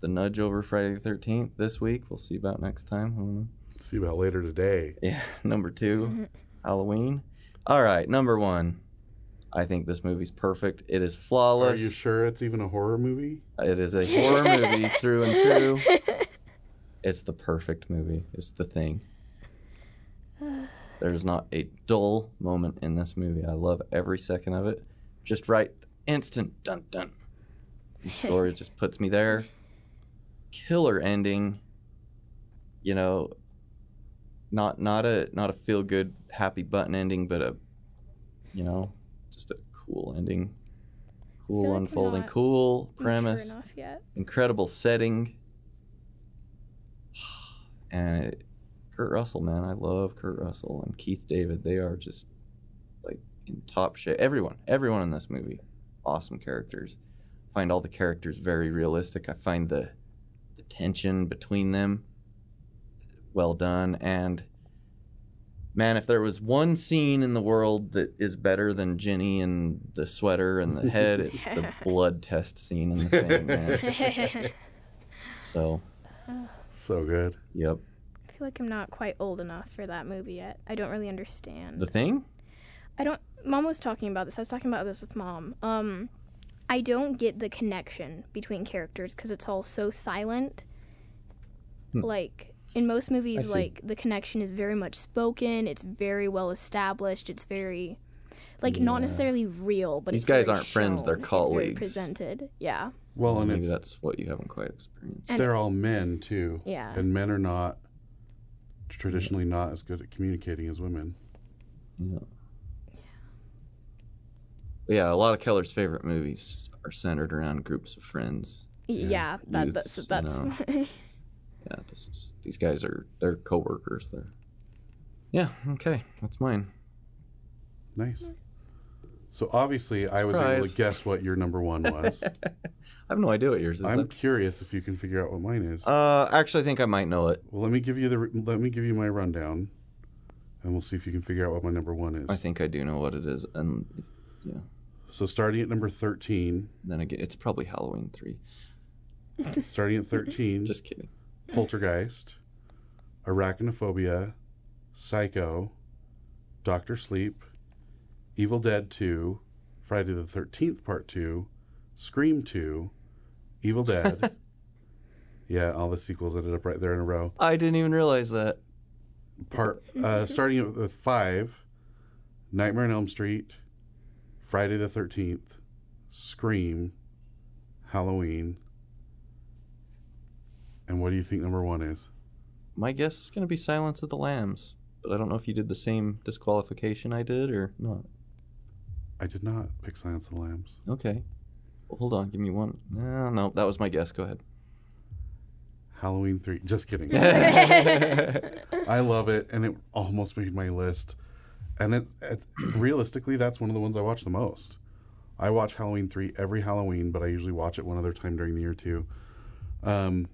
the nudge over Friday the 13th this week. We'll see about next time. I. See about later today. Yeah, [laughs] number 2 mm-hmm. Halloween. All right, number 1. I think this movie's perfect. It is flawless. Are you sure it's even a horror movie? It is a [laughs] horror movie through and through. [laughs] It's the perfect movie. It's the thing. [sighs] There's not a dull moment in this movie. I love every second of it. Just right, instant dun dun. The story just puts me there. Killer ending. You know, not not a not a feel good happy button ending, but a you know, just a cool ending. Cool like unfolding, cool premise incredible setting. [sighs] And it, Kurt Russell, man, I love Kurt Russell and Keith David. They are just like in top shape. Everyone, everyone in this movie, awesome characters. find all the characters very realistic. I find the tension between them well done. And man, if there was one scene in the world that is better than Jenny and the sweater and the head, [laughs] it's the blood test scene in the thing, man. So, So good. yep. I feel like I'm not quite old enough for that movie yet. I don't really understand. The thing? I don't. Mom was talking about this. I was talking about this with mom. Um, I don't get the connection between characters because it's all so silent. Like in most Hmm. Movies, like the connection is very much spoken. It's very well established. It's very, like not necessarily real, but These it's guys very aren't friends, they're shown. It's very colleagues. presented. Yeah. Well, and maybe it's that's what you haven't quite experienced. And- they're all men too. Yeah. And men are not traditionally not as good at communicating as women. Yeah. But yeah, a lot of Keller's favorite movies are centered around groups of friends. Y- Yeah. that, Youths, that's you that's. [laughs] Yeah, this is, these guys are they're coworkers. They're yeah. Okay, that's mine. Nice. So obviously, I was able to guess what your number one was. [laughs] I have no idea what yours is. I'm curious if you can figure out what mine is. uh, actually, I think I might know it. Well, let me give you the let me give you my rundown, and we'll see if you can figure out what my number one is. I think I do know what it is, and if, yeah, So starting at number thirteen, then again, it's probably Halloween three. starting at thirteen, [laughs] Just kidding. Poltergeist, Arachnophobia, Psycho, Doctor Sleep, Evil Dead Two, Friday the Thirteenth Part Two, Scream Two, Evil Dead. [laughs] yeah, all the sequels ended up right there in a row. I didn't even realize that. part uh, starting with five nightmare on elm street friday the 13th scream halloween and what do you think number one is My guess is going to be Silence of the Lambs, but I don't know if you did the same disqualification I did or not. i did not pick silence of the lambs Okay. Well, hold on. Give me one. No, no, that was my guess. Go ahead. halloween 3 just kidding [laughs] i love it and it almost made my list and it, it [clears throat] realistically that's one of the ones i watch the most i watch halloween 3 every halloween but i usually watch it one other time during the year too um,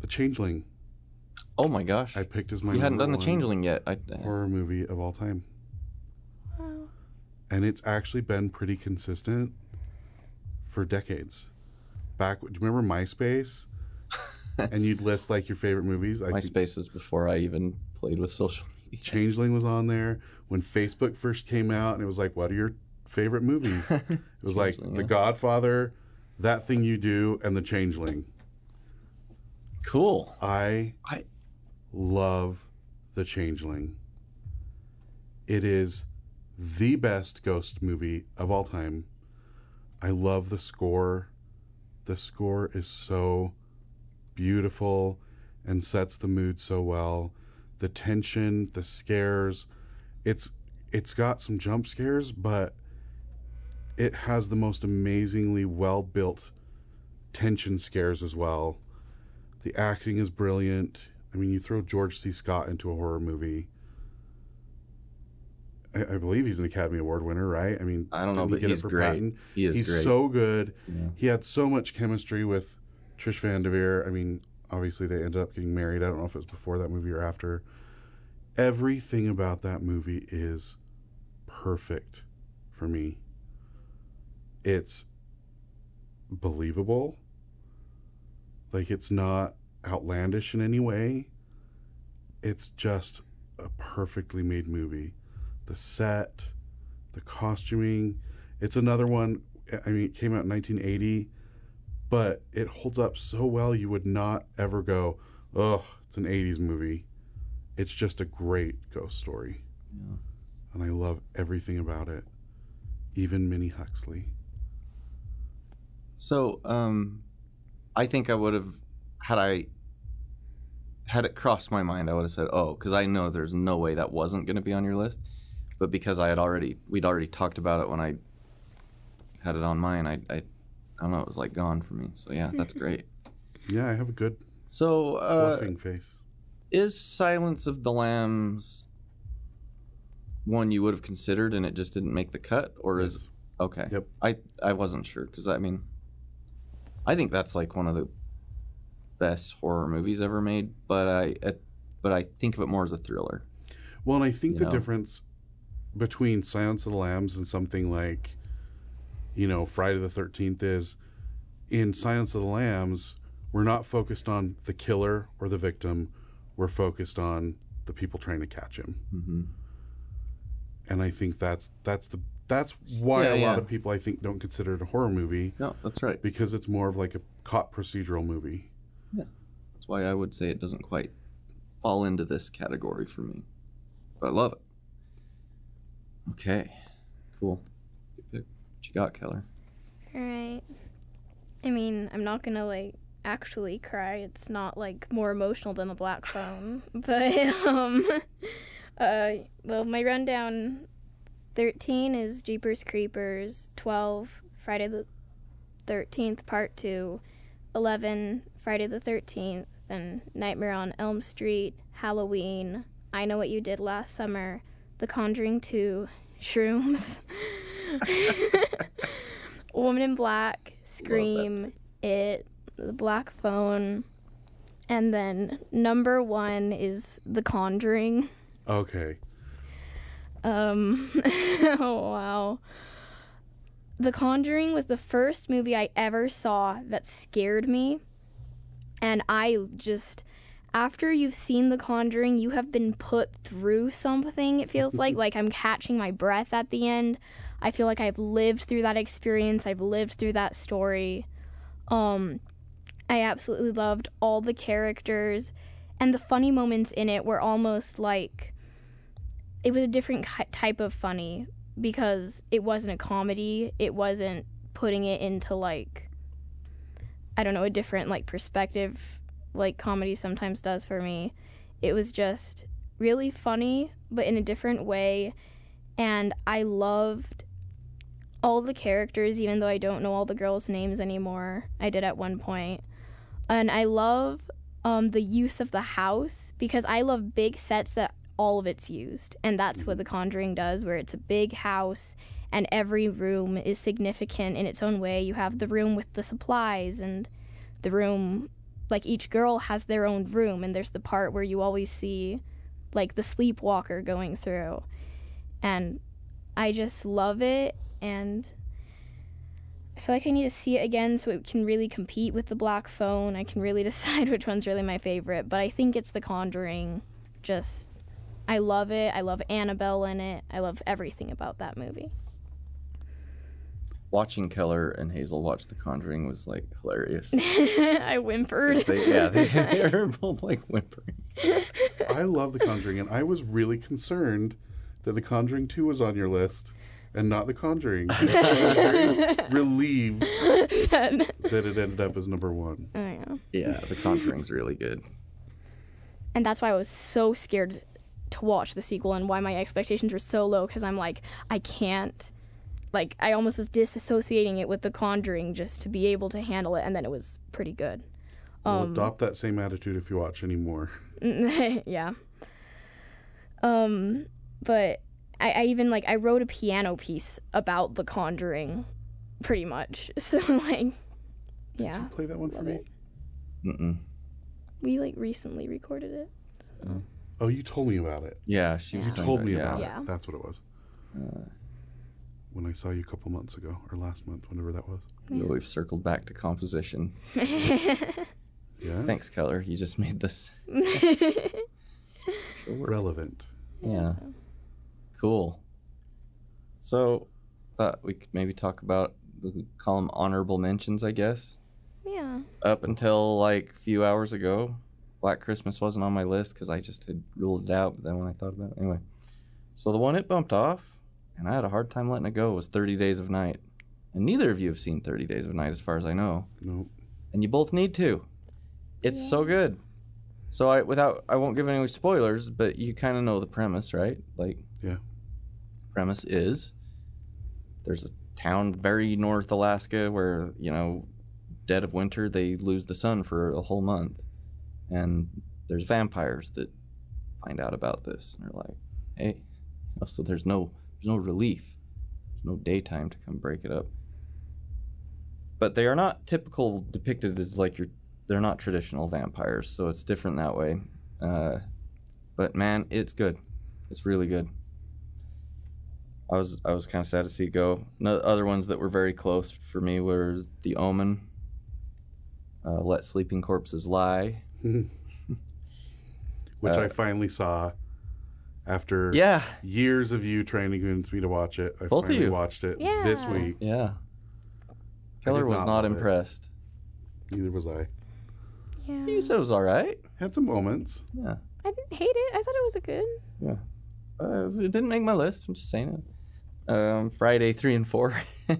the changeling oh my gosh. I picked as my you hadn't done the Changeling yet. I, horror movie of all time, Wow. and it's actually been pretty consistent for decades. Back, do you remember MySpace? [laughs] and you'd list like your favorite movies. I think MySpace is before I even played with social media. Changeling was on there when Facebook first came out, and it was like, "What are your favorite movies?" [laughs] It was like Changeling, The yeah. Godfather, That Thing You Do, and The Changeling. Cool. I I- love The Changeling. It is the best ghost movie of all time. I love the score. The score is so beautiful and sets the mood so well. The tension, the scares, it's it's got some jump scares, but it has the most amazingly well built tension scares as well. The acting is brilliant. I mean, you throw George C. Scott into a horror movie. I, I believe he's an Academy Award winner, right? I mean, I don't know, but he's great. Patton? He is he's great. so good. Yeah. He had so much chemistry with Trish Van Devere. I mean, obviously they ended up getting married. I don't know if it was before that movie or after. Everything about that movie is perfect for me. It's believable. Like it's not outlandish in any way. It's just a perfectly made movie. The set, the costuming. It's another one. I mean, it came out in 1980, but it holds up so well you would not ever go, ugh, it's an 80s movie. It's just a great ghost story. Yeah. And I love everything about it, even Minnie Huxley. So, um, I think I would have had I had it crossed my mind. I would have said, "Oh," because I know there's no way that wasn't going to be on your list. But because I had already, we'd already talked about it when I had it on mine. I, I, I don't know. It was like gone for me. So yeah, that's [laughs] great. Yeah, I have a good So, uh, bluffing face. is Silence of the Lambs one you would have considered and it just didn't make the cut, or is okay? Yep. I I wasn't sure because I mean, I think that's like one of the best horror movies ever made, but I it, but I think of it more as a thriller. Well, and I think you the know? difference between Silence of the Lambs and something like, you know, Friday the 13th is in Silence of the Lambs, we're not focused on the killer or the victim. We're focused on the people trying to catch him. Mm-hmm. And I think that's that's the that's why Yeah, a yeah. lot of people I think don't consider it a horror movie No, that's right. because it's more of like a cop procedural movie. Yeah. That's why I would say it doesn't quite fall into this category for me, but I love it. Okay, cool. What you got, Keller? All right. I mean, I'm not gonna like actually cry. It's not like more emotional than the Black Phone, [laughs] but um, [laughs] uh, well, my rundown: thirteen is Jeepers Creepers, twelve Friday the Thirteenth Part Two, eleven Friday the Thirteenth, then Nightmare on Elm Street, Halloween, I Know What You Did Last Summer, The Conjuring Two, [laughs] Shrooms. [laughs] Woman in Black, Scream, It, The Black Phone, and then number one is The Conjuring. Okay. Um, [laughs] oh wow. The Conjuring was the first movie I ever saw that scared me. And I just, after you've seen The Conjuring, you have been put through something, it feels like. [laughs] like I'm catching my breath at the end. I feel like I've lived through that experience, I've lived through that story. Um, I absolutely loved all the characters, and the funny moments in it were almost like it was a different type of funny because it wasn't a comedy. It wasn't putting it into like I don't know a different like perspective like comedy sometimes does for me. It was just really funny but in a different way and I loved all the characters even though I don't know all the girls' names anymore. I did at one point. And I love um, the use of the house because I love big sets that all of it's used. And that's what The Conjuring does, where it's a big house and every room is significant in its own way. You have the room with the supplies and the room, like each girl has their own room. And there's the part where you always see like the sleepwalker going through. And I just love it. And I feel like I need to see it again so it can really compete with the Black Phone. I can really [laughs] decide which one's really my favorite, but I think it's The Conjuring. Just, I love it. I love Annabelle in it. I love everything about that movie. Watching Keller and Hazel watch The Conjuring was like hilarious. [laughs] I whimpered. They, yeah, they, [laughs] they were both like whimpering. I love The Conjuring, and I was really concerned that The Conjuring 2 was on your list and not The Conjuring. I was very relieved [laughs] that it ended up as number one. oh, yeah. Yeah, The Conjuring's really good. And that's why I was so scared to watch the sequel and why my expectations were so low because I'm like, I can't. Like, I almost was disassociating it with The Conjuring just to be able to handle it, and then it was pretty good. We'll Um, adopt that same attitude if you watch anymore. [laughs] yeah. Um, but I, I even like I wrote a piano piece about The Conjuring, pretty much. [laughs] So like, yeah, Play that one for me. Mm-mm. we like recently recorded it. Oh, you told me about it. Yeah, she was You told me yeah. about Yeah. it. That's what it was. Uh, When I saw you a couple months ago, or last month, whenever that was. We've circled back to composition. [laughs] Yeah. Thanks, Keller. You just made this. [laughs] Relevant. Yeah. Cool. So, thought we could maybe talk about the call them honorable mentions, I guess. yeah. Up until like a few hours ago, Black Christmas wasn't on my list because I just had ruled it out. But then when I thought about it, anyway. So the one it bumped off, and I had a hard time letting it go, was 30 Days of Night. And neither of you have seen 30 Days of Night, as far as I know. No. and you both need to. It's so good. So I without I won't give any spoilers, but you kind of know the premise, right? Like Yeah. premise is there's a town very north Alaska where, you know, dead of winter they lose the sun for a whole month. And there's vampires that find out about this and are like, "Hey, so there's no there's no relief. There's no daytime to come break it up." but they are not typical depicted as like your they're not traditional vampires so it's different that way uh, but man it's good it's really good i was i was kind of sad to see it go no, other ones that were very close for me were the omen uh, let sleeping corpses lie [laughs] Which Uh, I finally saw after yeah years of you trying to convince me to watch it. I Both of finally you. watched it this week. yeah keller was not not love it. impressed Neither was I. Yeah. he said it was all right Had some moments. yeah I didn't hate it. I thought it was a good. Yeah. Uh, it didn't make my list. I'm just saying it. Um, Friday, three and four. [laughs]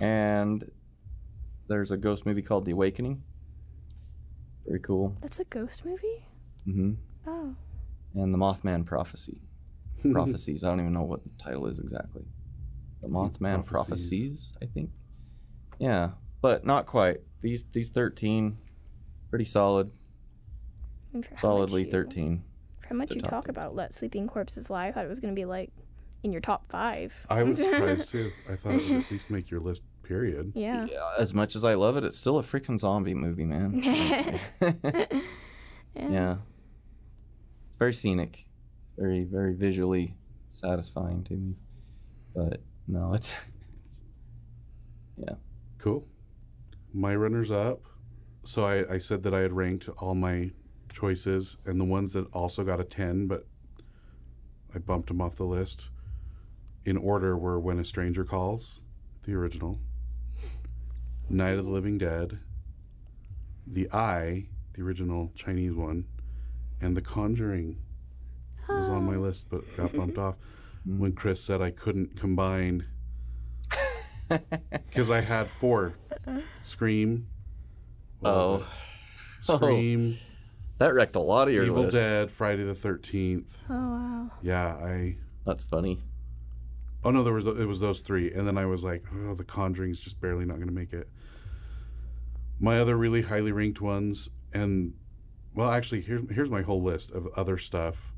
and there's a ghost movie called The Awakening. Very cool. That's a ghost movie. Mm-hmm. Oh. And The Mothman Prophecy. [laughs] Prophecies. I don't even know what the title is exactly. The Mothman Prophecies. Prophecies, I think. Yeah, but not quite. These these 13, pretty solid. And for how much Solidly you- 13. For how much you top talk three. about Let Sleeping Corpses Lie, I thought it was going to be like in your top five. I was [laughs] surprised too. I thought it would at least make your list, period. yeah. As much as I love it, it's still a freaking zombie movie, man. [laughs] [laughs] yeah. It's very scenic. It's very, very visually satisfying to me. But no, it's, it's yeah. Cool. My runners up. So I, I said that I had ranked all my choices, and the ones that also got a 10, but I bumped them off the list in order were When a Stranger Calls, the original, Night of the Living Dead, The Eye, the original Chinese one, and The Conjuring was on my ah. list but got bumped off [laughs] when Chris said I couldn't combine [laughs] because I had four Scream. oh. Scream, [laughs] that wrecked a lot of your Evil list. Dead, Friday the Thirteenth. Oh, wow. Yeah, I. That's funny. Oh no, there was it was those three, and then I was like, oh, The Conjuring's just barely not going to make it. My other really highly ranked ones, and well, actually, here's here's my whole list of other stuff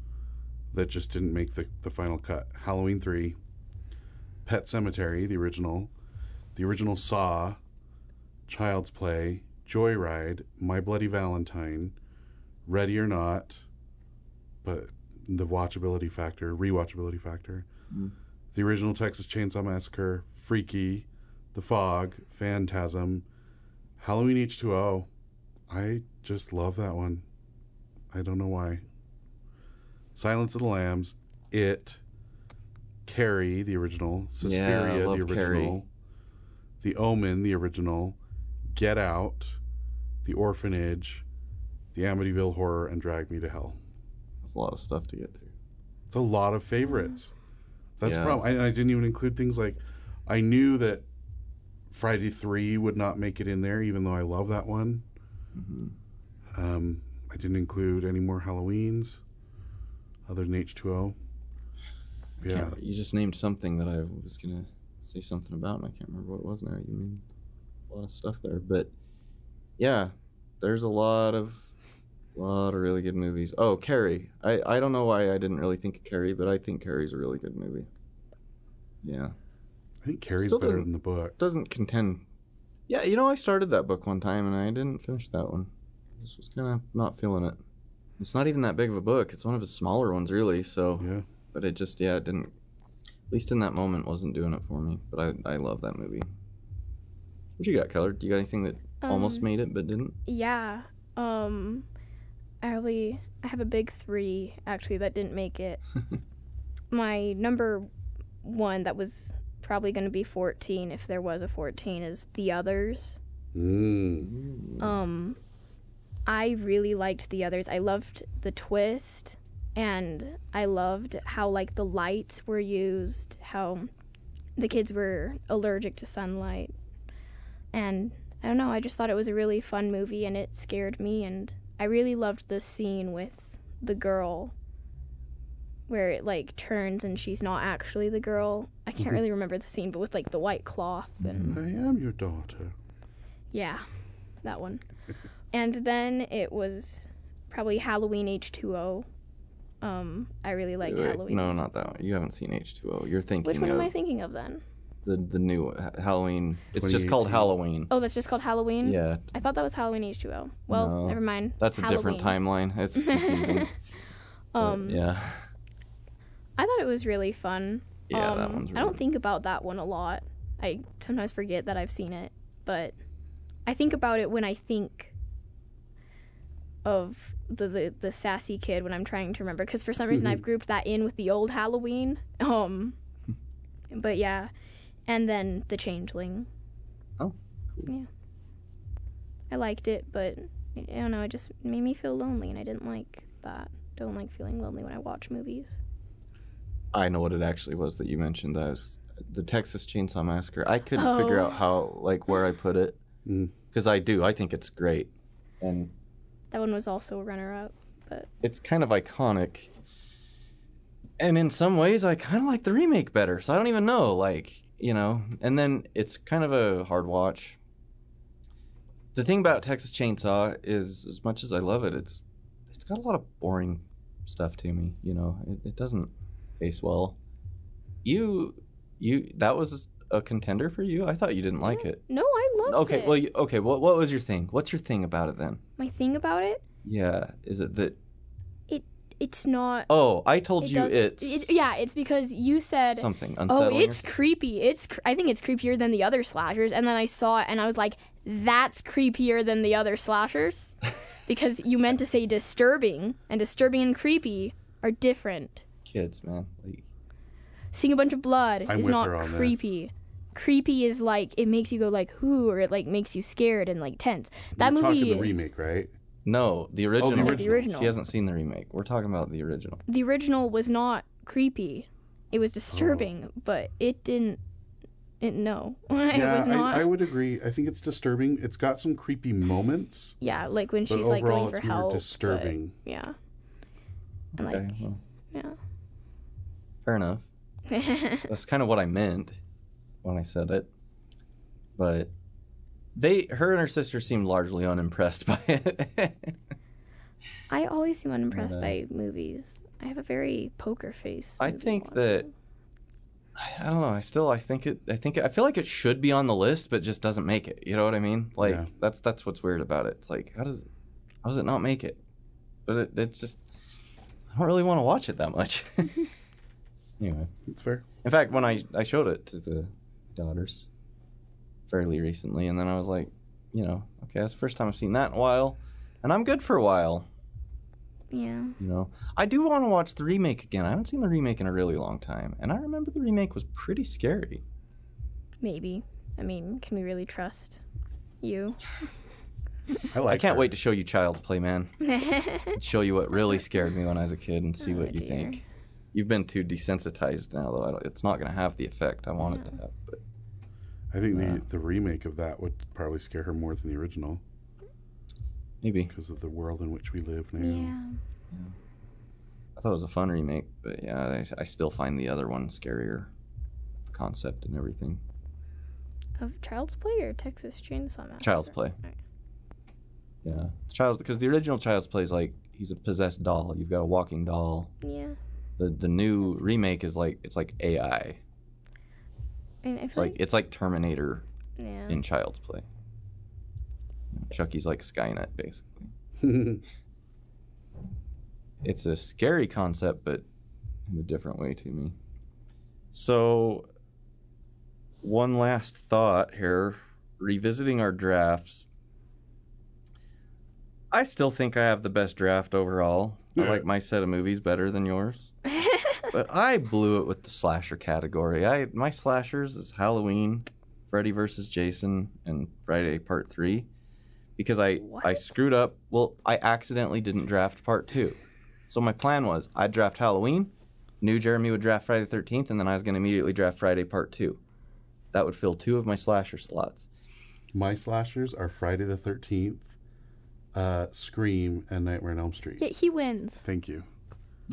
that just didn't make the the final cut. Halloween three, Pet Sematary, the original, the original Saw, Child's Play, Joyride, My Bloody Valentine, Ready or Not, but the watchability factor, rewatchability factor, Mm. The original Texas Chainsaw Massacre, Freaky, The Fog, Phantasm, Halloween H2O. I just love that one. I don't know why. Silence of the Lambs, It, Carrie, the original, Suspiria, love the original, Carrie. The Omen, the original, Get Out, The Orphanage, The Amityville Horror, and Drag Me to Hell. That's a lot of stuff to get through. It's a lot of favorites. That's Yeah. the problem. I, I didn't even include things like I knew that Friday Three would not make it in there, even though I love that one. hmm Um, I didn't include any more Halloweens other than H two O. Yeah, You just named something that I was gonna say something about, and I can't remember what it was now. You mean a lot of stuff there, but yeah, there's a lot of, lot of really good movies. Oh, Carrie. I I don't know why I didn't really think of Carrie, but I think Carrie's a really good movie. Yeah, I think Carrie's Still better than the book. doesn't contend. Yeah, you know, I started that book one time and I didn't finish that one. I just was kind of not feeling it. It's not even that big of a book. It's one of his smaller ones, really. So Yeah, but it just yeah it didn't at least in that moment wasn't doing it for me but i i love that movie what you got keller do you got anything that almost Um, made it but didn't Yeah. Um I really I have a big 3 actually that didn't make it. [laughs] My number 1 that was probably going to be 14 if there was a 14 is The Others. mm. Um I really liked The Others. I loved the twist and I loved how like the lights were used, how the kids were allergic to sunlight. And I don't know, I just thought it was a really fun movie and it scared me and I really loved the scene with the girl where it like turns and she's not actually the girl. I can't Mhm. really remember the scene, but with like the white cloth and I am your daughter. yeah, that one. [laughs] and then it was probably Halloween H2O. Um, I really liked Wait, wait, Halloween. no not that one you haven't seen h2o you're thinking Which one of am I thinking of then? The the new halloween it's just called halloween Oh, that's just called Halloween? yeah I thought that was Halloween H2O. Well, No, never mind. that's a different timeline it's confusing [laughs] but um, yeah I thought it was really fun. yeah that Um, one's I don't think about that one a lot. I sometimes forget that I've seen it, but I think about it when I think of the the, the sassy kid when I'm trying to remember because for some reason [laughs] I've grouped that in with the old Halloween. Um, [laughs] but yeah, and then the Changeling. Oh, cool. Yeah, I liked it, but I don't know. It just made me feel lonely, and I didn't like that. Don't like feeling lonely when I watch movies. I know what it actually was that you mentioned. That was the Texas Chainsaw Massacre. I couldn't figure Oh. out how, like, where I put it, Mm. because I do. I think it's great, and That one was also a runner-up, but it's kind of iconic. And in some ways, I kind of like the remake better. So I don't even know, like, you know. And then it's kind of a hard watch. The thing about Texas Chainsaw is, as much as I love it, it's it's got a lot of boring stuff to me. You know, it, it doesn't pace well. You, you, that was a contender for you. I thought you didn't like mm, it. no, I loved Okay, it. Okay, well, you, okay. What what was your thing? What's your thing about it then? my thing about it, Yeah, is it that? It's not. Oh, I told it you does- it's it- yeah, it's because you said, something "Oh, unsettling. or it's creepy." It's cr- I think it's creepier than the other slashers, and then I saw it and I was like, "That's creepier than the other slashers," [laughs] because you meant to say disturbing, and disturbing and creepy are different. kids, man. Like, Seeing a bunch of blood I'm is with not her on this. creepy. Creepy is like it makes you go like who or it like makes you scared and like tense. That You're movie, talking the remake, right? No, the original. Yeah, the original. original. She hasn't seen the remake. We're talking about the original. the original was not creepy. It was disturbing, Oh. but it didn't. It no, [laughs] it was not. I, I would agree. I think it's disturbing. It's got some creepy moments, yeah, like when she's like overall, going for it's more help. but- disturbing. yeah, and Okay, like well, yeah. fair enough. [laughs] That's kind of what I meant when I said it. But they, her and her sister seemed largely unimpressed by it. I always seem unimpressed uh, by movies. I have a very poker face. I think watch. that I I don't know. I still I think it I think I feel like it should be on the list, but just doesn't make it. You know what I mean? Like Yeah. that's that's what's weird about it. It's like how does how does it not make it? But it, it's just I don't really want to watch it that much. [laughs] anyway, It's fair. in fact, when I I showed it to the daughters, fairly recently, and then I was like, you know, okay, that's the first time I've seen that in a while, and I'm good for a while. Yeah. You know, I do want to watch the remake again. I haven't seen the remake in a really long time, and I remember the remake was pretty scary. Maybe. I mean, can we really trust you? I like. I can't her. wait to show you Child's Play, man. [laughs] show you what really scared me when I was a kid, and see Oh, what you dear. think. You've been too desensitized now, though. It's not going to have the effect I want it to have. But I think the the remake of that would probably scare her more than the original maybe because of the world in which we live now. yeah. I thought it was a fun remake, but yeah, I, I still find the other one scarier. Concept and everything. Of Child's Play or Texas Chainsaw Massacre? Child's Play. Right. Yeah, it's Child's because the original Child's Play is like he's a possessed doll. You've got a walking doll. Yeah. The the new remake is like it's like AI. It's like like, it's like Terminator yeah. in Child's Play. Chucky's like Skynet basically. [laughs] It's a scary concept, but in a different way to me. So, one last thought here, revisiting our drafts. I still think I have the best draft overall. I [laughs] like my set of movies better than yours. [laughs] but I blew it with the slasher category. I my slashers is Halloween, Freddy versus Jason, and Friday Part Three, because I I screwed up. Well, I accidentally didn't draft Part Two, so my plan was I'd draft Halloween, knew Jeremy would draft Friday the Thirteenth, and then I was going to immediately draft Friday Part Two. That would fill two of my slasher slots. My slashers are Friday the Thirteenth, uh, Scream, and Nightmare on Elm Street. yeah, he wins. Thank you.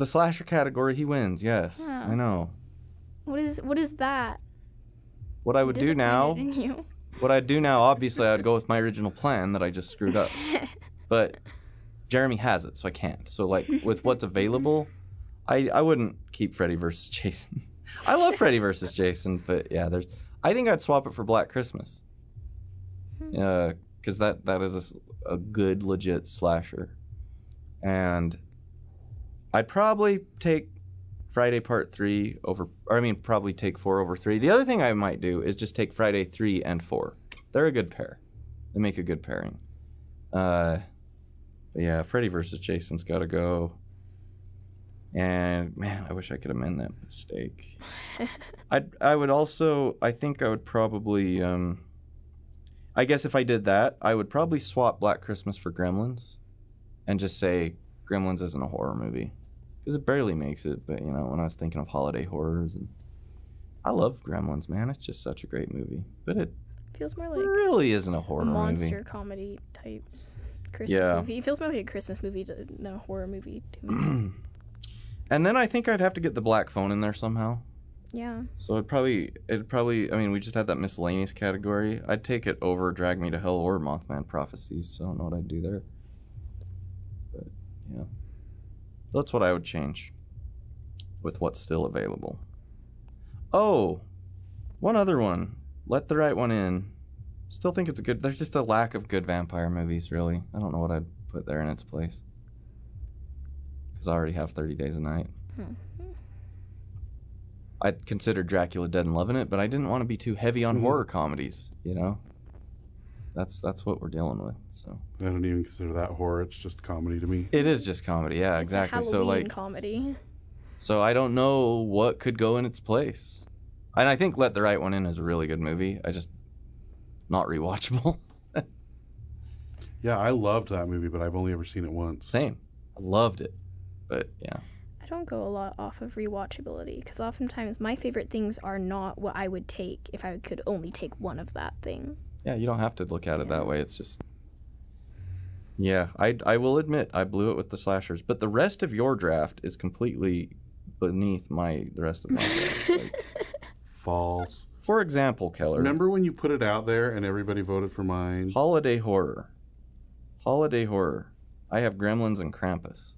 The slasher category, he wins. Yes, Yeah. I know. What is what is that? What I would do now. You. [laughs] What I'd do now, obviously, I'd go with my original plan that I just screwed up. [laughs] But Jeremy has it, so I can't. So, like, with what's available, I, I wouldn't keep Freddy versus [laughs] Jason. I love Freddy versus Jason, but yeah, there's. I think I'd swap it for Black Christmas. Hmm. Uh, because that that is a good legit slasher, and I'd probably take Friday Part Three over. Or I mean, probably take four over three. The other thing I might do is just take Friday three and four. They're a good pair. They make a good pairing. Uh, but yeah, Freddy versus Jason's got to go. And man, I wish I could amend that mistake. [laughs] I I would also I think I would probably um I guess if I did that, I would probably swap Black Christmas for Gremlins and just say Gremlins isn't a horror movie because it barely makes it, but you know, when I was thinking of holiday horrors and I love Gremlins, man. It's just such a great movie. But it Feels more like really isn't a horror monster movie. comedy type Christmas Yeah. movie. It feels more like a Christmas movie than a horror movie to me. [clears throat] and then I think I'd have to get the black phone in there somehow. yeah. So it probably it probably I mean we just had that miscellaneous category. I'd take it over Drag Me to Hell or Mothman Prophecies. So I don't know what I'd do there. But yeah, that's what I would change with what's still available. Oh, one other one. Let the right one in. Still think it's a good. There's just a lack of good vampire movies. Really, I don't know what I'd put there in its place. Because I already have Thirty Days a Night. I'd consider Dracula Dead and Loving It, but I didn't want to be too heavy on Mhm. horror comedies, you know? That's that's what we're dealing with. So I don't even consider that horror. It's just comedy to me. it is just comedy, yeah, It's a exactly. So like comedy. so I don't know what could go in its place. And I think Let the Right One In is a really good movie. I just not rewatchable. [laughs] Yeah, I loved that movie, but I've only ever seen it once. Same. I loved it. But yeah. I don't go a lot off of rewatchability because oftentimes my favorite things are not what I would take if I could only take one of that thing. Yeah, you don't have to look at it Yeah. that way. It's just Yeah, I I will admit I blew it with the slashers, but the rest of your draft is completely beneath my the rest of my draft. Like, [laughs] False. for example, Keller, Remember when you put it out there and everybody voted for mine? holiday horror. Holiday horror. I have Gremlins and Krampus.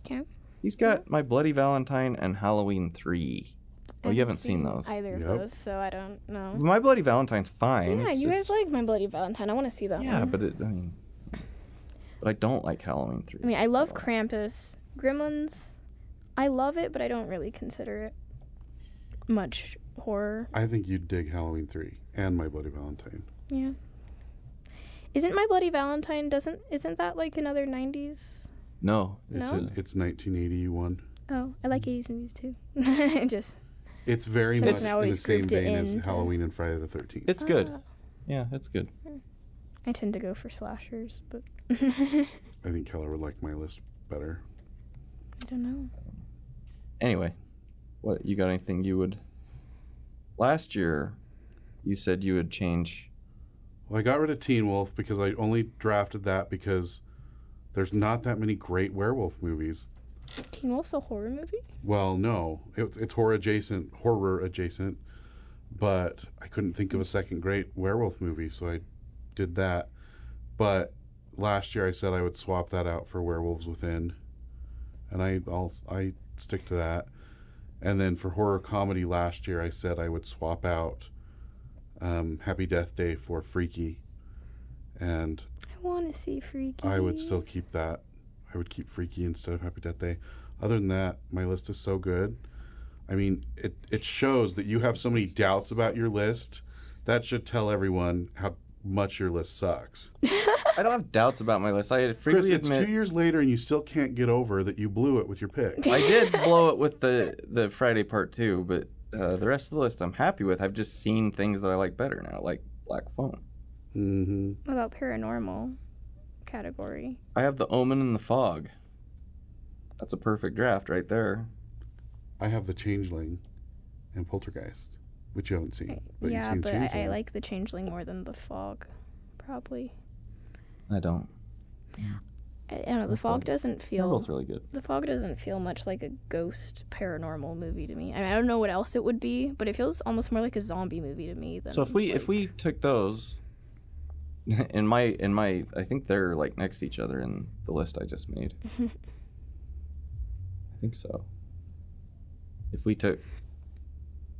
Okay. He's got My Bloody Valentine and Halloween 3. Oh, you haven't seen those. either of those, so I don't know. My Bloody Valentine's fine. Yeah, It's- you it's- guys like My Bloody Valentine. I want to see that Yeah, one. but it, I mean but I don't like Halloween 3. I mean, I love Krampus. Gremlins, I love it, but I don't really consider it much horror. I think you'd dig Halloween 3 and My Bloody Valentine. Yeah. Isn't My Bloody Valentine doesn't isn't that like another 90s? No, It's, No? a, it's 1981. Oh, I like 80s movies too. [laughs] Just It's very So much it's in the same grouped vein as Halloween and Friday the 13th. it's good. Ah. Yeah, it's good. I tend to go for slashers, but [laughs] I think Keller would like my list better. I don't know. Anyway, what you got? Anything you would? Last year, you said you would change. Well, I got rid of Teen Wolf because I only drafted that because there's not that many great werewolf movies. Teen Wolf's a horror movie? Well, no, it's, it's horror adjacent, horror adjacent, but I couldn't think of a second great werewolf movie, so I did that. But last year I said I would swap that out for Werewolves Within, and I I'll I stick to that. And then for horror comedy last year I said I would swap out um, Happy Death Day for Freaky, and I want to see Freaky. I would still keep that. I would keep Freaky instead of Happy Death Day. Other than that, my list is so good. I mean, it, it shows that you have so many doubts about your list. That should tell everyone how much your list sucks. [laughs] I don't have doubts about my list. I Chris, freely it's admit two years later and you still can't get over that you blew it with your pick. I did blow it with the the Friday part two, but uh, the rest of the list I'm happy with. I've just seen things that I like better now, like Black Phone. hmm What about paranormal category? I have The Omen and The Fog. That's a perfect draft right there. I have The Changeling and Poltergeist, which you haven't seen. Eh, but you've yeah, seen but I, I like the Changeling more than the Fog, probably. I don't. I, I don't know. The The Fog Fog. doesn't They're feel. both really good. The Fog doesn't feel much like a ghost paranormal movie to me. I, mean, I don't know what else it would be, but it feels almost more like a zombie movie to me. Than So if we if we took those [laughs] in my in my I think they're like next to each other in the list I just made. [laughs] I think so. If we took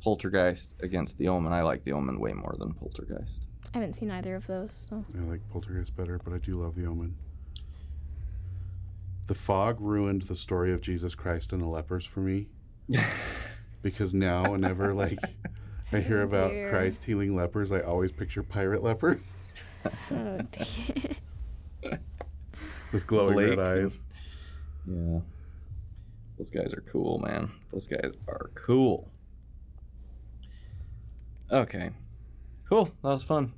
Poltergeist against The Omen, I like The Omen way more than Poltergeist. I haven't seen either of those, so I like Poltergeist better, but I do love The Omen. The fog ruined the story of Jesus Christ and the lepers for me. [laughs] because now, whenever like I hear Oh, about dear. Christ healing lepers, I always picture pirate lepers oh, dear. [laughs] with glowing Blake red eyes. Yeah. Those guys are cool, man. Those guys are cool. Okay. Cool. That was fun.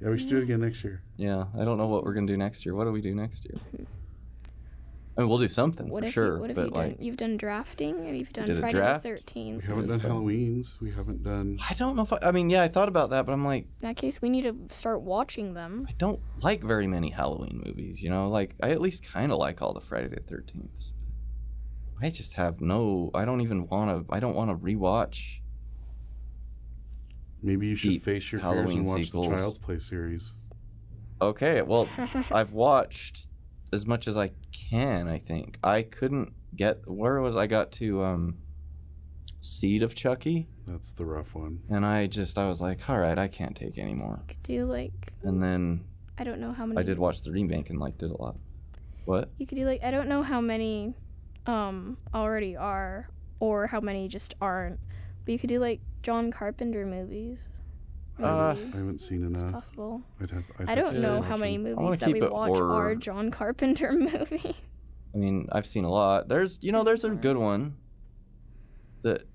Yeah, we should do it again next year. Yeah, I don't know what we're gonna do next year. What do we do next year? [laughs] I mean, we'll do something what for if sure, you, what if but you like, done? You've done drafting, and you've done Friday draft. the Thirteenth. We haven't done. Halloweens. We haven't done. I don't know if I, I mean, yeah, I thought about that, but I'm like, In that case, we need to start watching them. I don't like very many Halloween movies. You know, like I at least kind of like all the Friday the Thirteenth. I just have no. I don't even want to. I don't want to rewatch. Maybe you should face your fears and watch sequels. the Child's Play series. Okay, well, [laughs] I've watched as much as I can. I think I couldn't get where was I got to um, Seed of Chucky, That's the rough one. and I just I was like, all right, I can't take anymore. Could do like And then I don't know how many. I did watch the remake and liked it a lot. What? You could do like I don't know how many um already are or how many just aren't. But you could do like John Carpenter movies. Uh, I haven't seen it's enough. possible. I'd have. I'd I don't to know how many movies that we watch horror. are John Carpenter [laughs] movie. I mean, I've seen a lot. There's, you know, there's a good one that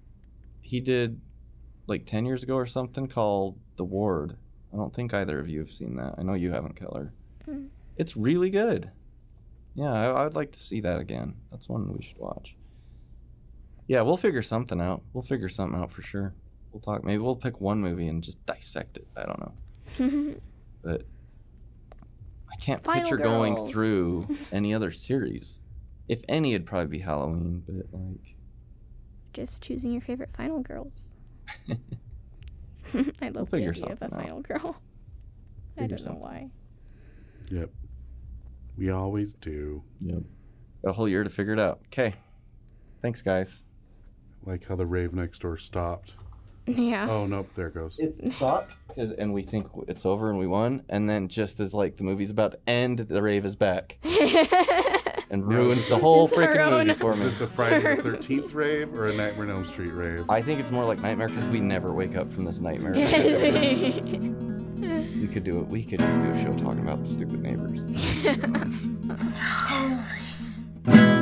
he did like 10 years ago or something called The Ward. I don't think either of you have seen that. I know you haven't, Keller. Mm. It's really good. Yeah, I, I would like to see that again. That's one we should watch. Yeah, we'll figure something out. We'll figure something out for sure. We'll talk. Maybe we'll pick one movie and just dissect it. I don't know. [laughs] But I can't Final picture going through [laughs] any other series. If any, it'd probably be Halloween, but like, just choosing your favorite Final Girls. [laughs] I love the idea of a out. Final Girl. I don't know why. Yep. We always do. yep. Got a whole year to figure it out. Okay. Thanks, guys. Like how the rave next door stopped. Yeah. Oh nope, there it goes. It stopped, [laughs] cause, and we think it's over and we won, and then just as like the movie's about to end, the rave is back. [laughs] and ruins the whole It's our freaking own- movie for me. Is me. this a Friday the [laughs] Thirteenth rave or a Nightmare on Elm Street rave? I think it's more like nightmare because we never wake up from this nightmare. we could do it. We could just do a show talking about the stupid neighbors. Holy